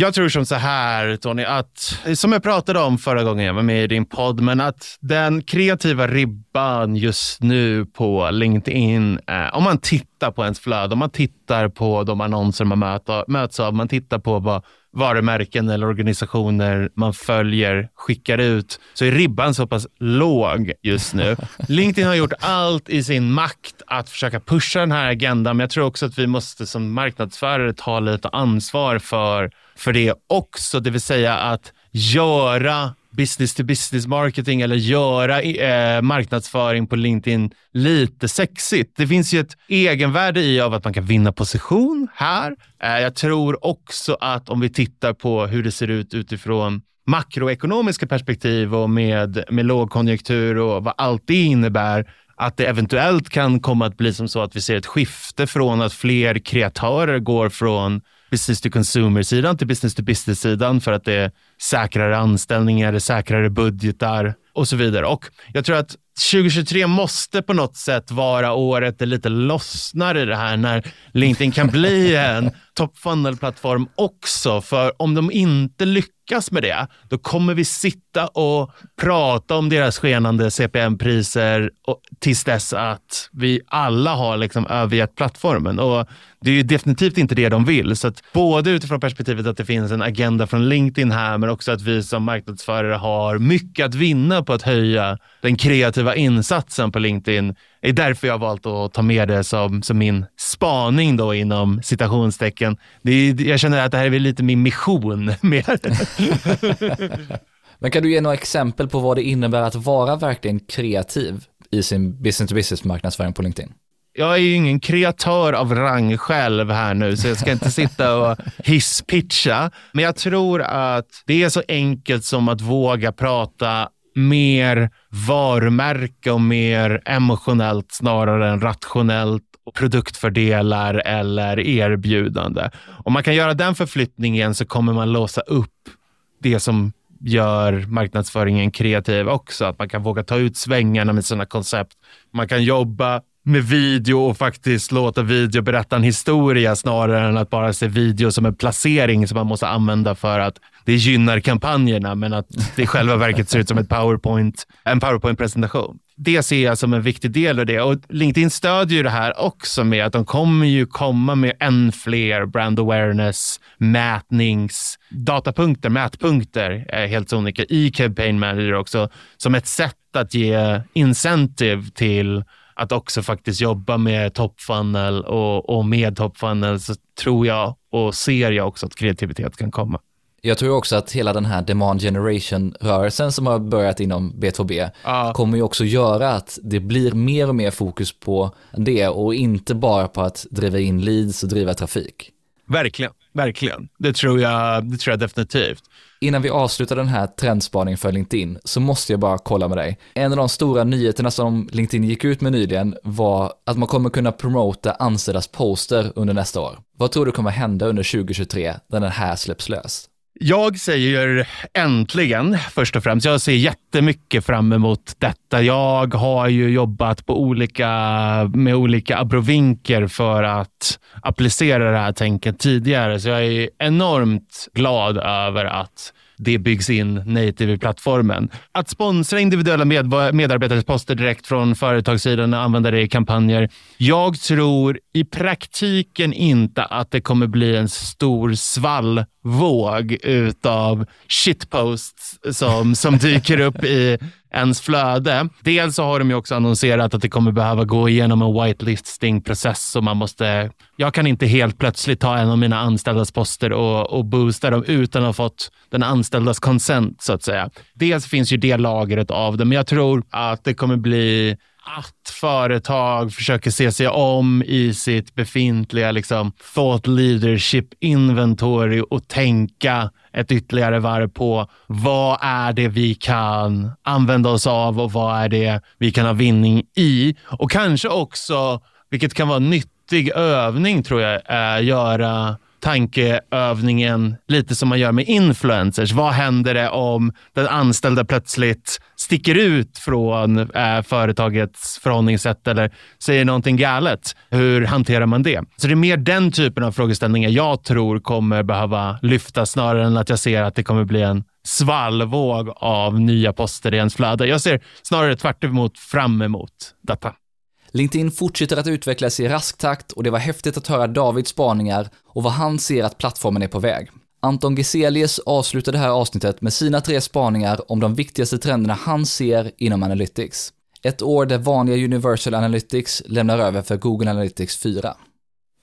F: Jag tror som så här, Tony, att som jag pratade om förra gången jag var med i din podd, men att den kreativa ribban just nu på LinkedIn, eh, om man tittar på ens flöde, om man tittar på de annonser man möter, möts av, man tittar på vad varumärken eller organisationer man följer skickar ut, så är ribban så pass låg just nu. LinkedIn har gjort allt i sin makt att försöka pusha den här agendan, men jag tror också att vi måste som marknadsförare ta lite ansvar för för det också, det vill säga att göra business to business marketing eller göra eh, marknadsföring på LinkedIn lite sexigt. Det finns ju ett egenvärde i av att man kan vinna position här. Eh, jag tror också att om vi tittar på hur det ser ut utifrån makroekonomiska perspektiv och med, med lågkonjunktur och vad allt det innebär, att det eventuellt kan komma att bli som så att vi ser ett skifte från att fler kreatörer går från business to consumer-sidan till business to business-sidan för att det är säkrare anställningar, det är säkrare budgetar och så vidare. Och jag tror att 2023 måste på något sätt vara året det lite lossnar i det här när LinkedIn kan bli en top funnel-plattform också. För om de inte lyckas med det, då kommer vi sitta och prata om deras skenande CPM-priser tills dess att vi alla har liksom övergett plattformen. Och det är ju definitivt inte det de vill. Så att både utifrån perspektivet att det finns en agenda från LinkedIn här, men också att vi som marknadsförare har mycket att vinna på att höja den kreativa insatsen på LinkedIn det är därför jag har valt att ta med det som, som min spaning då inom citationstecken. Det är, jag känner att det här är lite min mission. Mer.
A: Men kan du ge några exempel på vad det innebär att vara verkligen kreativ i sin business to business marknadsföring på LinkedIn?
F: jag är ju ingen kreatör av rang själv här nu, så jag ska inte sitta och hisspitcha. Men jag tror att det är så enkelt som att våga prata mer varumärke och mer emotionellt snarare än rationellt produktfördelar eller erbjudande. Om man kan göra den förflyttningen så kommer man låsa upp det som gör marknadsföringen kreativ också. Att man kan våga ta ut svängarna med sina koncept. Man kan jobba med video och faktiskt låta video berätta en historia snarare än att bara se video som en placering som man måste använda för att det gynnar kampanjerna men att det i själva verket ser ut som ett PowerPoint, en PowerPoint-presentation. det ser jag som en viktig del av det. Och LinkedIn stödjer ju det här också med att de kommer ju komma med än fler brand awareness, mätnings, datapunkter, mätpunkter, eh, helt sonika i Campaign Manager också, som ett sätt att ge incentive till att också faktiskt jobba med top funnel och, och med top funnel så tror jag och ser jag också att kreativitet kan komma.
A: Jag tror också att hela den här demand generation-rörelsen som har börjat inom B2B
F: Ja.
A: kommer ju också göra att det blir mer och mer fokus på det och inte bara på att driva in leads och driva trafik.
F: Verkligen, verkligen. Det tror jag, det tror jag definitivt.
A: Innan vi avslutar den här trendspaningen för LinkedIn så måste jag bara kolla med dig. En av de stora nyheterna som LinkedIn gick ut med nyligen var att man kommer kunna promota anställdas poster under nästa år. Vad tror du kommer hända under 2023 när den här släpps lös?
F: Jag säger äntligen, först och främst. Jag ser jättemycket fram emot detta. Jag har ju jobbat på olika, med olika abrovinker för att applicera det här tänket tidigare, så jag är enormt glad över att det byggs in native i plattformen. Att sponsra individuella med medarbetares poster direkt från företagssidan och använda det i kampanjer. Jag tror i praktiken inte att det kommer bli en stor svallvåg utav shitposts som, som dyker upp i ens flöde. Dels så har de ju också annonserat att det kommer behöva gå igenom en whitelisting-process så man måste... Jag kan inte helt plötsligt ta en av mina anställdas poster och, och boosta dem utan att ha fått den anställdas consent, så att säga. Dels finns ju det lagret av det, men jag tror att det kommer bli att företag försöker se sig om i sitt befintliga liksom, thought leadership inventory och tänka ett ytterligare varv på vad är det vi kan använda oss av och vad är det vi kan ha vinning i? Och kanske också, vilket kan vara en nyttig övning tror jag, är göra tankeövningen lite som man gör med influencers. Vad händer det om den anställda plötsligt sticker ut från eh, företagets förhållningssätt eller säger någonting galet? Hur hanterar man det? Så det är mer den typen av frågeställningar jag tror kommer behöva lyftas snarare än att jag ser att det kommer bli en svallvåg av nya poster i ens flöde. Jag ser snarare tvärt emot fram emot detta.
A: LinkedIn fortsätter att utvecklas i rask takt och det var häftigt att höra Davids spaningar och vad han ser att plattformen är på väg. Anton Geselius avslutar det här avsnittet med sina tre spaningar om de viktigaste trenderna han ser inom Analytics. Ett år där vanliga Universal Analytics lämnar över för Google Analytics 4.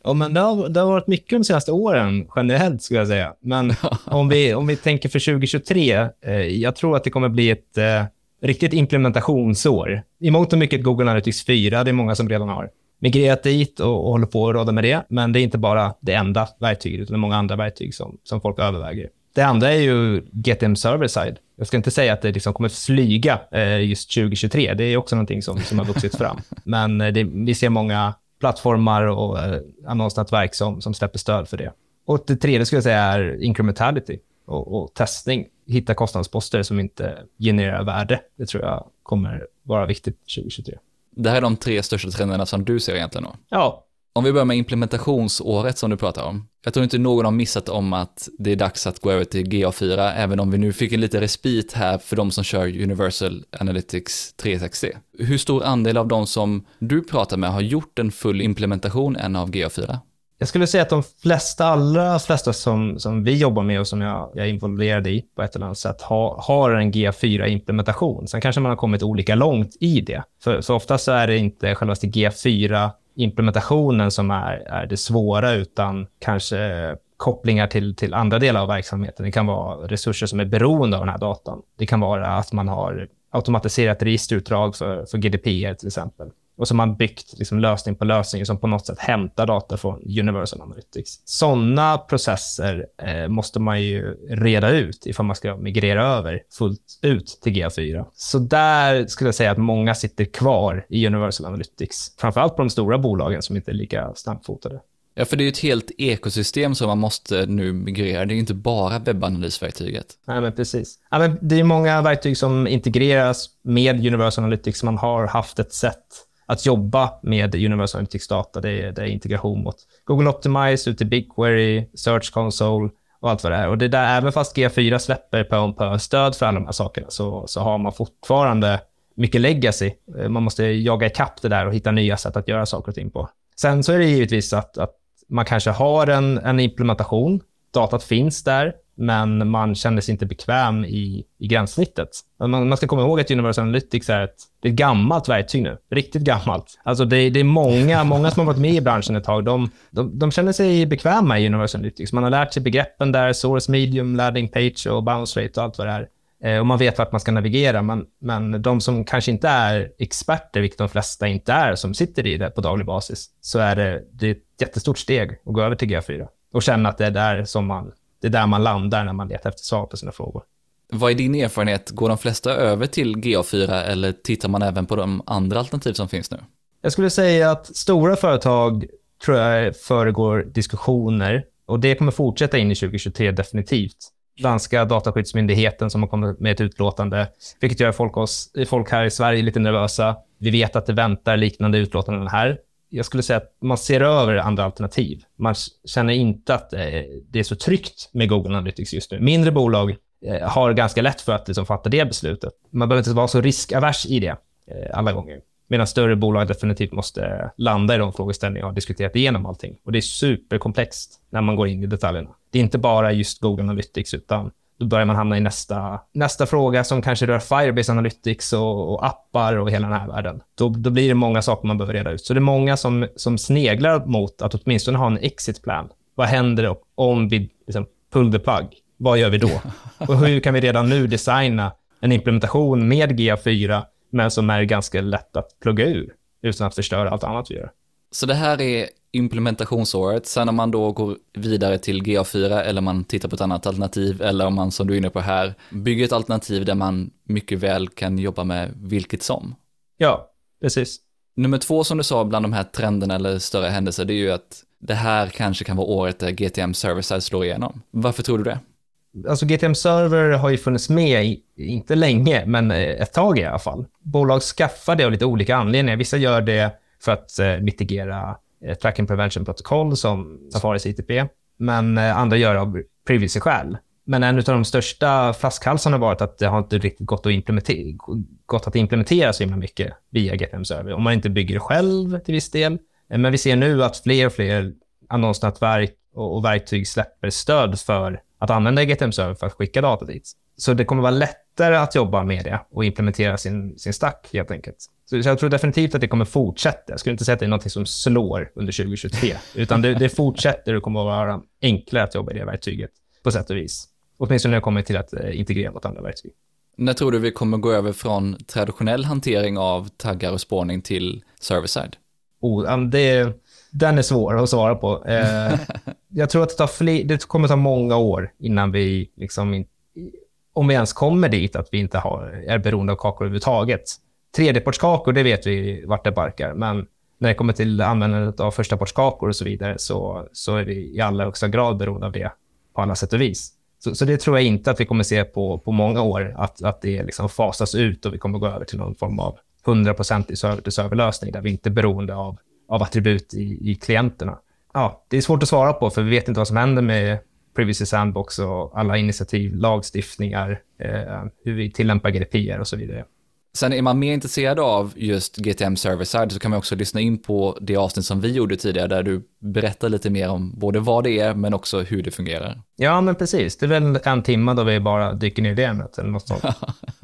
G: Ja, men det har, det har varit mycket de senaste åren, generellt skulle jag säga. Men om vi, om vi tänker för 2023, eh, jag tror att det kommer bli ett eh, riktigt implementationsår. I mångt och mycket Google Analytics 4, det är många som redan har migrerat dit och, och håller på att råda med det. Men det är inte bara det enda verktyget, utan det är många andra verktyg som, som folk överväger. Det andra är ju GTM Server Side. Jag ska inte säga att det liksom kommer flyga eh, just 2023. Det är också någonting som, som har vuxit fram. Men eh, det, vi ser många plattformar och eh, annonsnätverk som, som släpper stöd för det. Och det tredje skulle jag säga är incrementality och, och testning. Hitta kostnadsposter som inte genererar värde. Det tror jag kommer vara viktigt 2023.
A: Det här är de tre största trenderna som du ser egentligen då.
G: Ja,
A: Om vi börjar med implementationsåret som du pratar om. Jag tror inte någon har missat om att det är dags att gå över till GA4, även om vi nu fick en liten respit här för de som kör Universal Analytics 360. Hur stor andel av de som du pratar med har gjort en full implementation än av GA4?
G: Jag skulle säga att de flesta, allra flesta som, som vi jobbar med och som jag, jag är involverad i på ett eller annat sätt ha, har en G4-implementation. Sen kanske man har kommit olika långt i det. För, så ofta så är det inte själva G4-implementationen som är, är det svåra, utan kanske kopplingar till, till andra delar av verksamheten. Det kan vara resurser som är beroende av den här datan. Det kan vara att man har automatiserat registerutdrag för, för GDPR till exempel. Och så har man byggt liksom lösning på lösning som på något sätt hämtar data från Universal Analytics. Sådana processer eh, måste man ju reda ut ifall man ska migrera över fullt ut till GA4. Så där skulle jag säga att många sitter kvar i Universal Analytics. Framförallt på de stora bolagen som inte är lika snabbfotade.
A: Ja, för det är ju ett helt ekosystem som man måste nu migrera. Det är inte bara webbanalysverktyget.
G: Nej, men precis. Ja, men det är många verktyg som integreras med Universal Analytics. Man har haft ett sätt att jobba med Universal Analytics data. Det är, det är integration mot Google Optimize, ut till BigQuery, Search Console och allt vad det är. Och det där, även fast G4 släpper på om på stöd för alla de här sakerna, så, så har man fortfarande mycket legacy. Eh, man måste jaga ikapp det där och hitta nya sätt att göra saker och ting på. Sen så är det givetvis att, att man kanske har en, en implementation, datat finns där, men man känner sig inte bekväm i, i gränssnittet. Man, man ska komma ihåg att Universal Analytics är ett, det är ett gammalt verktyg nu. Riktigt gammalt. Alltså det, det är många, många som har varit med i branschen ett tag. De, de, de känner sig bekväma i Universal Analytics. Man har lärt sig begreppen där, source, medium, landing page och bounce rate och allt vad det är. Eh, och man vet vart man ska navigera, men, men de som kanske inte är experter, vilket de flesta inte är, som sitter i det på daglig basis, så är det, det är ett jättestort steg att gå över till GA4 och känna att det är där som man, det är där man landar när man letar efter svar på sina frågor.
A: Vad är din erfarenhet? Går de flesta över till GA4 eller tittar man även på de andra alternativ som finns nu?
G: Jag skulle säga att stora företag tror jag föregår diskussioner och det kommer fortsätta in i 2023 definitivt. Danska dataskyddsmyndigheten som har kommit med ett utlåtande, vilket gör folk, oss, folk här i Sverige lite nervösa. Vi vet att det väntar liknande utlåtanden här. Jag skulle säga att man ser över andra alternativ. Man känner inte att eh, det är så tryggt med Google Analytics just nu. Mindre bolag eh, har ganska lätt för att liksom, fatta det beslutet. Man behöver inte vara så riskavers i det eh, alla gånger. Medan större bolag definitivt måste landa i de frågeställningar och har diskuterat igenom allting. Och det är superkomplext när man går in i detaljerna. Det är inte bara just Google Analytics, utan då börjar man hamna i nästa, nästa fråga som kanske rör Firebase Analytics och, och appar och hela den här världen. Då, då blir det många saker man behöver reda ut. Så det är många som, som sneglar mot att åtminstone ha en exit plan. Vad händer om vi liksom, pull the plug? Vad gör vi då? Och hur kan vi redan nu designa en implementation med GA4 men som är ganska lätt att plugga ur utan att förstöra allt annat vi gör.
A: Så det här är implementationsåret, sen om man då går vidare till GA4 eller man tittar på ett annat alternativ eller om man som du är inne på här bygger ett alternativ där man mycket väl kan jobba med vilket som.
G: Ja, precis.
A: Nummer två som du sa bland de här trenderna eller större händelser, det är ju att det här kanske kan vara året där GTM Service slår igenom. Varför tror du det?
G: Alltså GTM Server har ju funnits med, i, inte länge, men ett tag i alla fall. Bolag skaffar det av lite olika anledningar. Vissa gör det för att eh, mitigera eh, tracking prevention protokoll som Safaris ITP, men eh, andra gör det av privacy-skäl. Men en av de största flaskhalsarna har varit att det har inte riktigt gått att implementera, gått att implementera så himla mycket via GTM Server. Om man inte bygger det själv till viss del. Eh, Men vi ser nu att fler och fler annonsnätverk och, och verktyg släpper stöd för att använda GTM Server för att skicka data dit. Så det kommer vara lätt lättare att jobba med det och implementera sin, sin stack helt enkelt. Så jag tror definitivt att det kommer fortsätta. Jag skulle inte säga att det är något som slår under 2023, utan det, det fortsätter och kommer att vara enklare att jobba i det verktyget på sätt och vis. Åtminstone när det kommer till att eh, integrera mot andra verktyg.
A: När tror du vi kommer gå över från traditionell hantering av taggar och spårning till server-side?
G: Oh, det, den är svår att svara på. Eh, jag tror att det, tar fler, det kommer ta många år innan vi, liksom, in, om vi ens kommer dit, att vi inte har, är beroende av kakor överhuvudtaget. Tredjepartskakor, det vet vi vart det barkar, men när det kommer till användandet av förstapartskakor och så vidare så, så är vi i allra högsta grad beroende av det på alla sätt och vis. Så, så det tror jag inte att vi kommer se på, på många år, att, att det liksom fasas ut och vi kommer gå över till någon form av 100-procentig serverlösning, där vi inte är beroende av, av attribut i, i klienterna. Ja, det är svårt att svara på, för vi vet inte vad som händer med Privacy Sandbox och alla initiativ, lagstiftningar, eh, hur vi tillämpar GDPR och så vidare.
A: Sen är man mer intresserad av just GTM Server-side så kan man också lyssna in på det avsnitt som vi gjorde tidigare där du berättar lite mer om både vad det är men också hur det fungerar.
G: Ja, men precis. Det är väl en timme då vi bara dyker ner i det ämnet eller något sånt.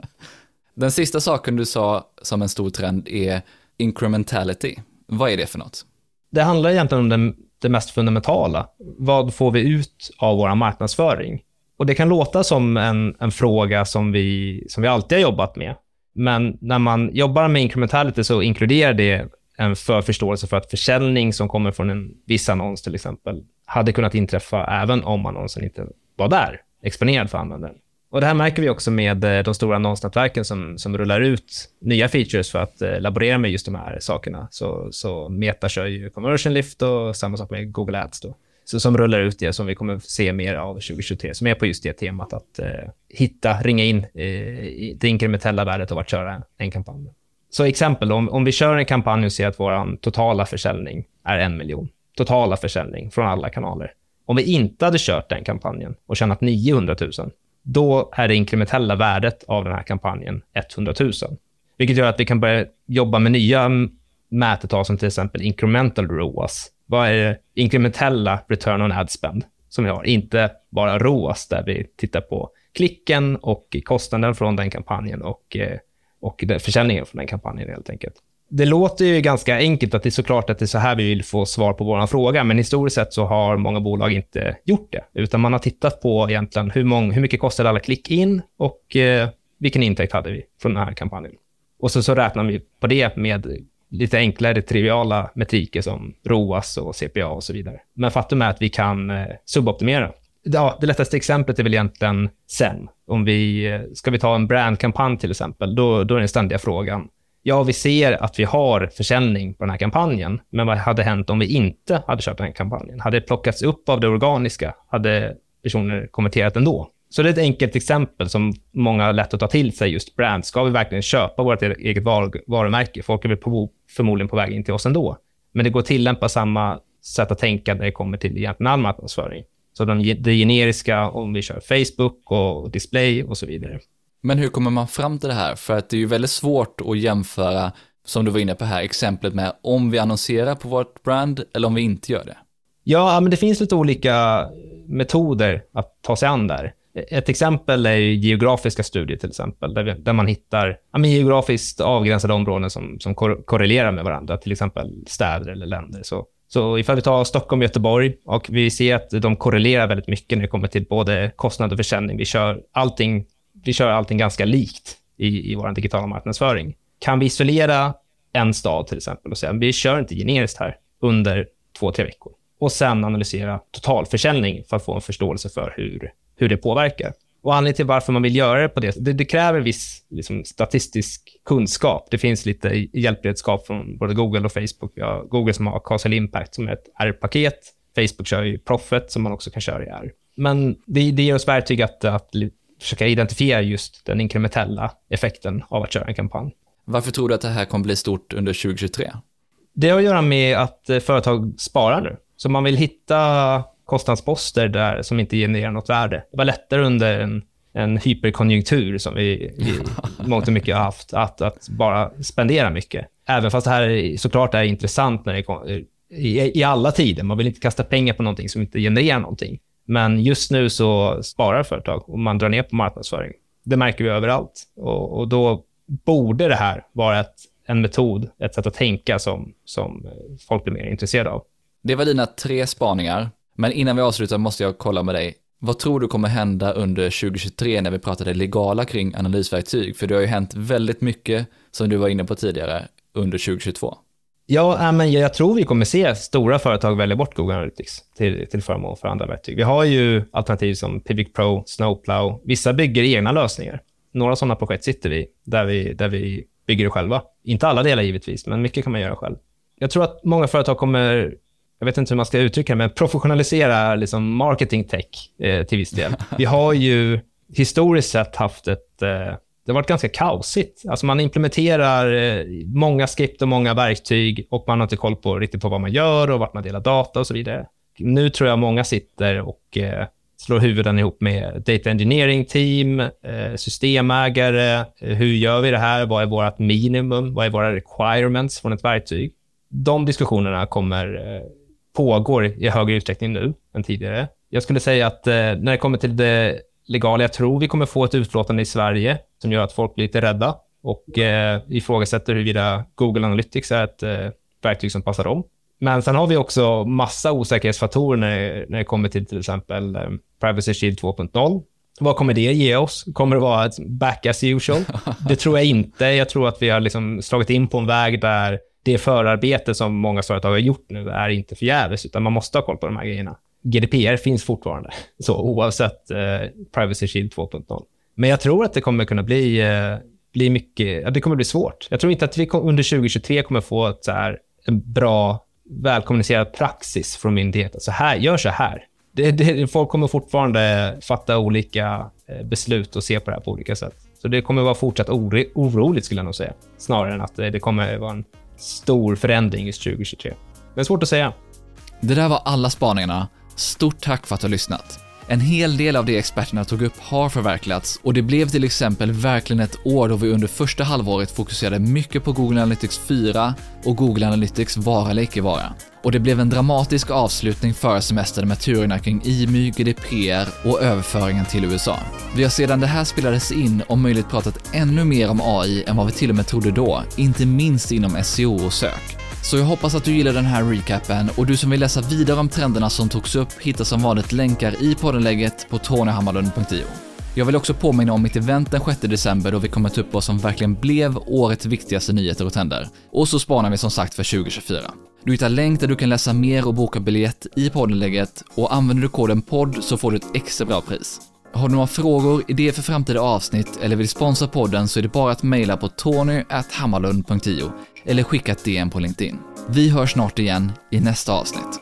A: Den sista saken du sa som en stor trend är incrementality. Vad är det för något?
G: Det handlar egentligen om det, det mest fundamentala. Vad får vi ut av vår marknadsföring? Och Det kan låta som en, en fråga som vi, som vi alltid har jobbat med. Men när man jobbar med incrementality så inkluderar det en förförståelse för att försäljning som kommer från en viss annons till exempel hade kunnat inträffa även om annonsen inte var där, exponerad för användaren. Och Det här märker vi också med eh, de stora annonsnätverken som, som rullar ut nya features för att eh, laborera med just de här sakerna. Så, så Meta kör ju conversion lift och samma sak med Google Ads. Då. Så, som rullar ut det som vi kommer se mer av 2023, som är på just det temat att eh, hitta, ringa in eh, det inkrementella värdet av att köra en, en kampanj. Så exempel, om, om vi kör en kampanj och ser att vår totala försäljning är en miljon, totala försäljning från alla kanaler. Om vi inte hade kört den kampanjen och tjänat 900 000, då är det inkrementella värdet av den här kampanjen 100 000. vilket gör att vi kan börja jobba med nya mätetal som till exempel incremental ROAS. Vad är det inkrementella return on ad spend som vi har? Inte bara ROAS där vi tittar på klicken och kostnaden från den kampanjen och, eh, och försäljningen från den kampanjen helt enkelt. Det låter ju ganska enkelt att det är såklart att det är så här vi vill få svar på vår fråga, men historiskt sett så har många bolag inte gjort det, utan man har tittat på egentligen hur, många, hur mycket kostade alla klick in och eh, vilken intäkt hade vi från den här kampanjen. Och så, så räknar vi på det med lite enklare triviala metriker som ROAS och CPA och så vidare. Men faktum är att vi kan eh, suboptimera. Ja, det lättaste exemplet är väl egentligen sen. Om vi, eh, ska vi ta en brandkampanj till exempel, då, då är den ständiga frågan. Ja, vi ser att vi har försäljning på den här kampanjen, men vad hade hänt om vi inte hade köpt den här kampanjen? Hade det plockats upp av det organiska? Hade personer konverterat ändå? Så det är ett enkelt exempel som många har lätt att ta till sig, just brand. Ska vi verkligen köpa vårt e- eget varumärke? Folk är väl på, förmodligen på väg in till oss ändå. Men det går att tillämpa samma sätt att tänka när det kommer till egentligen all marknadsföring. Så de, det generiska, om vi kör Facebook och display och så vidare.
A: Men hur kommer man fram till det här? För att det är ju väldigt svårt att jämföra, som du var inne på här, exemplet med om vi annonserar på vårt brand eller om vi inte gör det.
G: Ja, men det finns lite olika metoder att ta sig an där. Ett exempel är geografiska studier, till exempel, där, vi, där man hittar ja, men geografiskt avgränsade områden som, som kor korrelerar med varandra, till exempel städer eller länder. Så, så ifall vi tar Stockholm och Göteborg och vi ser att de korrelerar väldigt mycket när det kommer till både kostnad och försäljning. Vi kör allting, vi kör allting ganska likt i, i vår digitala marknadsföring. Kan vi isolera en stad till exempel och säga vi kör inte generiskt här under två, tre veckor och sen analysera totalförsäljning för att få en förståelse för hur hur det påverkar. Och Anledningen till varför man vill göra det på det det, det kräver viss liksom, statistisk kunskap. Det finns lite hjälpredskap från både Google och Facebook. Vi har Google som har Causal Impact som är ett R-paket. Facebook kör ju Profit som man också kan köra i R. Men det, det ger oss verktyg att, att försöka identifiera just den inkrementella effekten av att köra en kampanj.
A: Varför tror du att det här kommer bli stort under 2023?
G: Det har att göra med att eh, företag sparar nu. Så man vill hitta kostnadsposter där som inte genererar något värde. Det var lättare under en, en hyperkonjunktur som vi i mångt och mycket har haft, att, att bara spendera mycket. Även fast det här såklart är intressant när det, i, i alla tider. Man vill inte kasta pengar på någonting som inte genererar någonting. Men just nu så sparar företag och man drar ner på marknadsföring. Det märker vi överallt. Och, och då borde det här vara ett, en metod, ett sätt att tänka som, som folk blir mer intresserade av.
A: Det var dina tre spaningar. Men innan vi avslutar måste jag kolla med dig. Vad tror du kommer hända under 2023 när vi pratar det legala kring analysverktyg? För det har ju hänt väldigt mycket, som du var inne på tidigare, under 2022.
G: Ja, men jag tror vi kommer se stora företag välja bort Google Analytics till, till förmån för andra verktyg. Vi har ju alternativ som Pivot Pro, Snowplow. Vissa bygger egna lösningar. Några sådana projekt sitter vi där, vi, där vi bygger det själva. Inte alla delar givetvis, men mycket kan man göra själv. Jag tror att många företag kommer jag vet inte hur man ska uttrycka det, men professionalisera liksom marketing tech eh, till viss del. Vi har ju historiskt sett haft ett... Eh, det har varit ganska kaosigt. Alltså man implementerar eh, många skript och många verktyg och man har inte koll på riktigt på vad man gör och vart man delar data och så vidare. Nu tror jag många sitter och eh, slår huvuden ihop med data engineering team, eh, systemägare. Eh, hur gör vi det här? Vad är vårt minimum? Vad är våra requirements från ett verktyg? De diskussionerna kommer eh, pågår i högre utsträckning nu än tidigare. Jag skulle säga att eh, när det kommer till det legala, jag tror vi kommer få ett utlåtande i Sverige som gör att folk blir lite rädda och eh, ifrågasätter huruvida Google Analytics är ett eh, verktyg som passar dem. Men sen har vi också massa osäkerhetsfaktorer när, när det kommer till till exempel eh, Privacy Shield 2.0. Vad kommer det ge oss? Kommer det vara ett back as usual? Det tror jag inte. Jag tror att vi har liksom slagit in på en väg där det förarbete som många företag har gjort nu är inte förgäves, utan man måste ha koll på de här grejerna. GDPR finns fortfarande, så oavsett eh, Privacy Shield 2.0. Men jag tror att det kommer kunna bli, eh, bli mycket, ja, det kommer bli svårt. Jag tror inte att vi under 2023 kommer få ett så här, en bra, välkommunicerad praxis från myndigheten. Så här, gör så här. Det, det, folk kommer fortfarande fatta olika eh, beslut och se på det här på olika sätt. Så det kommer vara fortsatt oro, oroligt, skulle jag nog säga. Snarare än att eh, det kommer vara en stor förändring just 2023. Men svårt att säga.
A: Det där var alla spaningarna. Stort tack för att du har lyssnat. En hel del av det experterna tog upp har förverkligats och det blev till exempel verkligen ett år då vi under första halvåret fokuserade mycket på Google Analytics 4 och Google Analytics vara eller icke vara. Och det blev en dramatisk avslutning före semestern med turerna kring IMY, GDPR och överföringen till USA. Vi har sedan det här spelades in om möjligt pratat ännu mer om AI än vad vi till och med trodde då, inte minst inom SEO och sök. Så jag hoppas att du gillar den här recapen och du som vill läsa vidare om trenderna som togs upp hittar som vanligt länkar i poddenlägget på tonyhammarlund.io. Jag vill också påminna om mitt event den 6 december då vi kommer ta upp vad som verkligen blev årets viktigaste nyheter och trender. Och så spanar vi som sagt för 2024. Du hittar länk där du kan läsa mer och boka biljett i poddenlägget och använder du koden podd så får du ett extra bra pris. Har du några frågor, idéer för framtida avsnitt eller vill sponsra podden så är det bara att mejla på tony.hammarlund.io eller skicka ett DM på LinkedIn. Vi hörs snart igen i nästa avsnitt.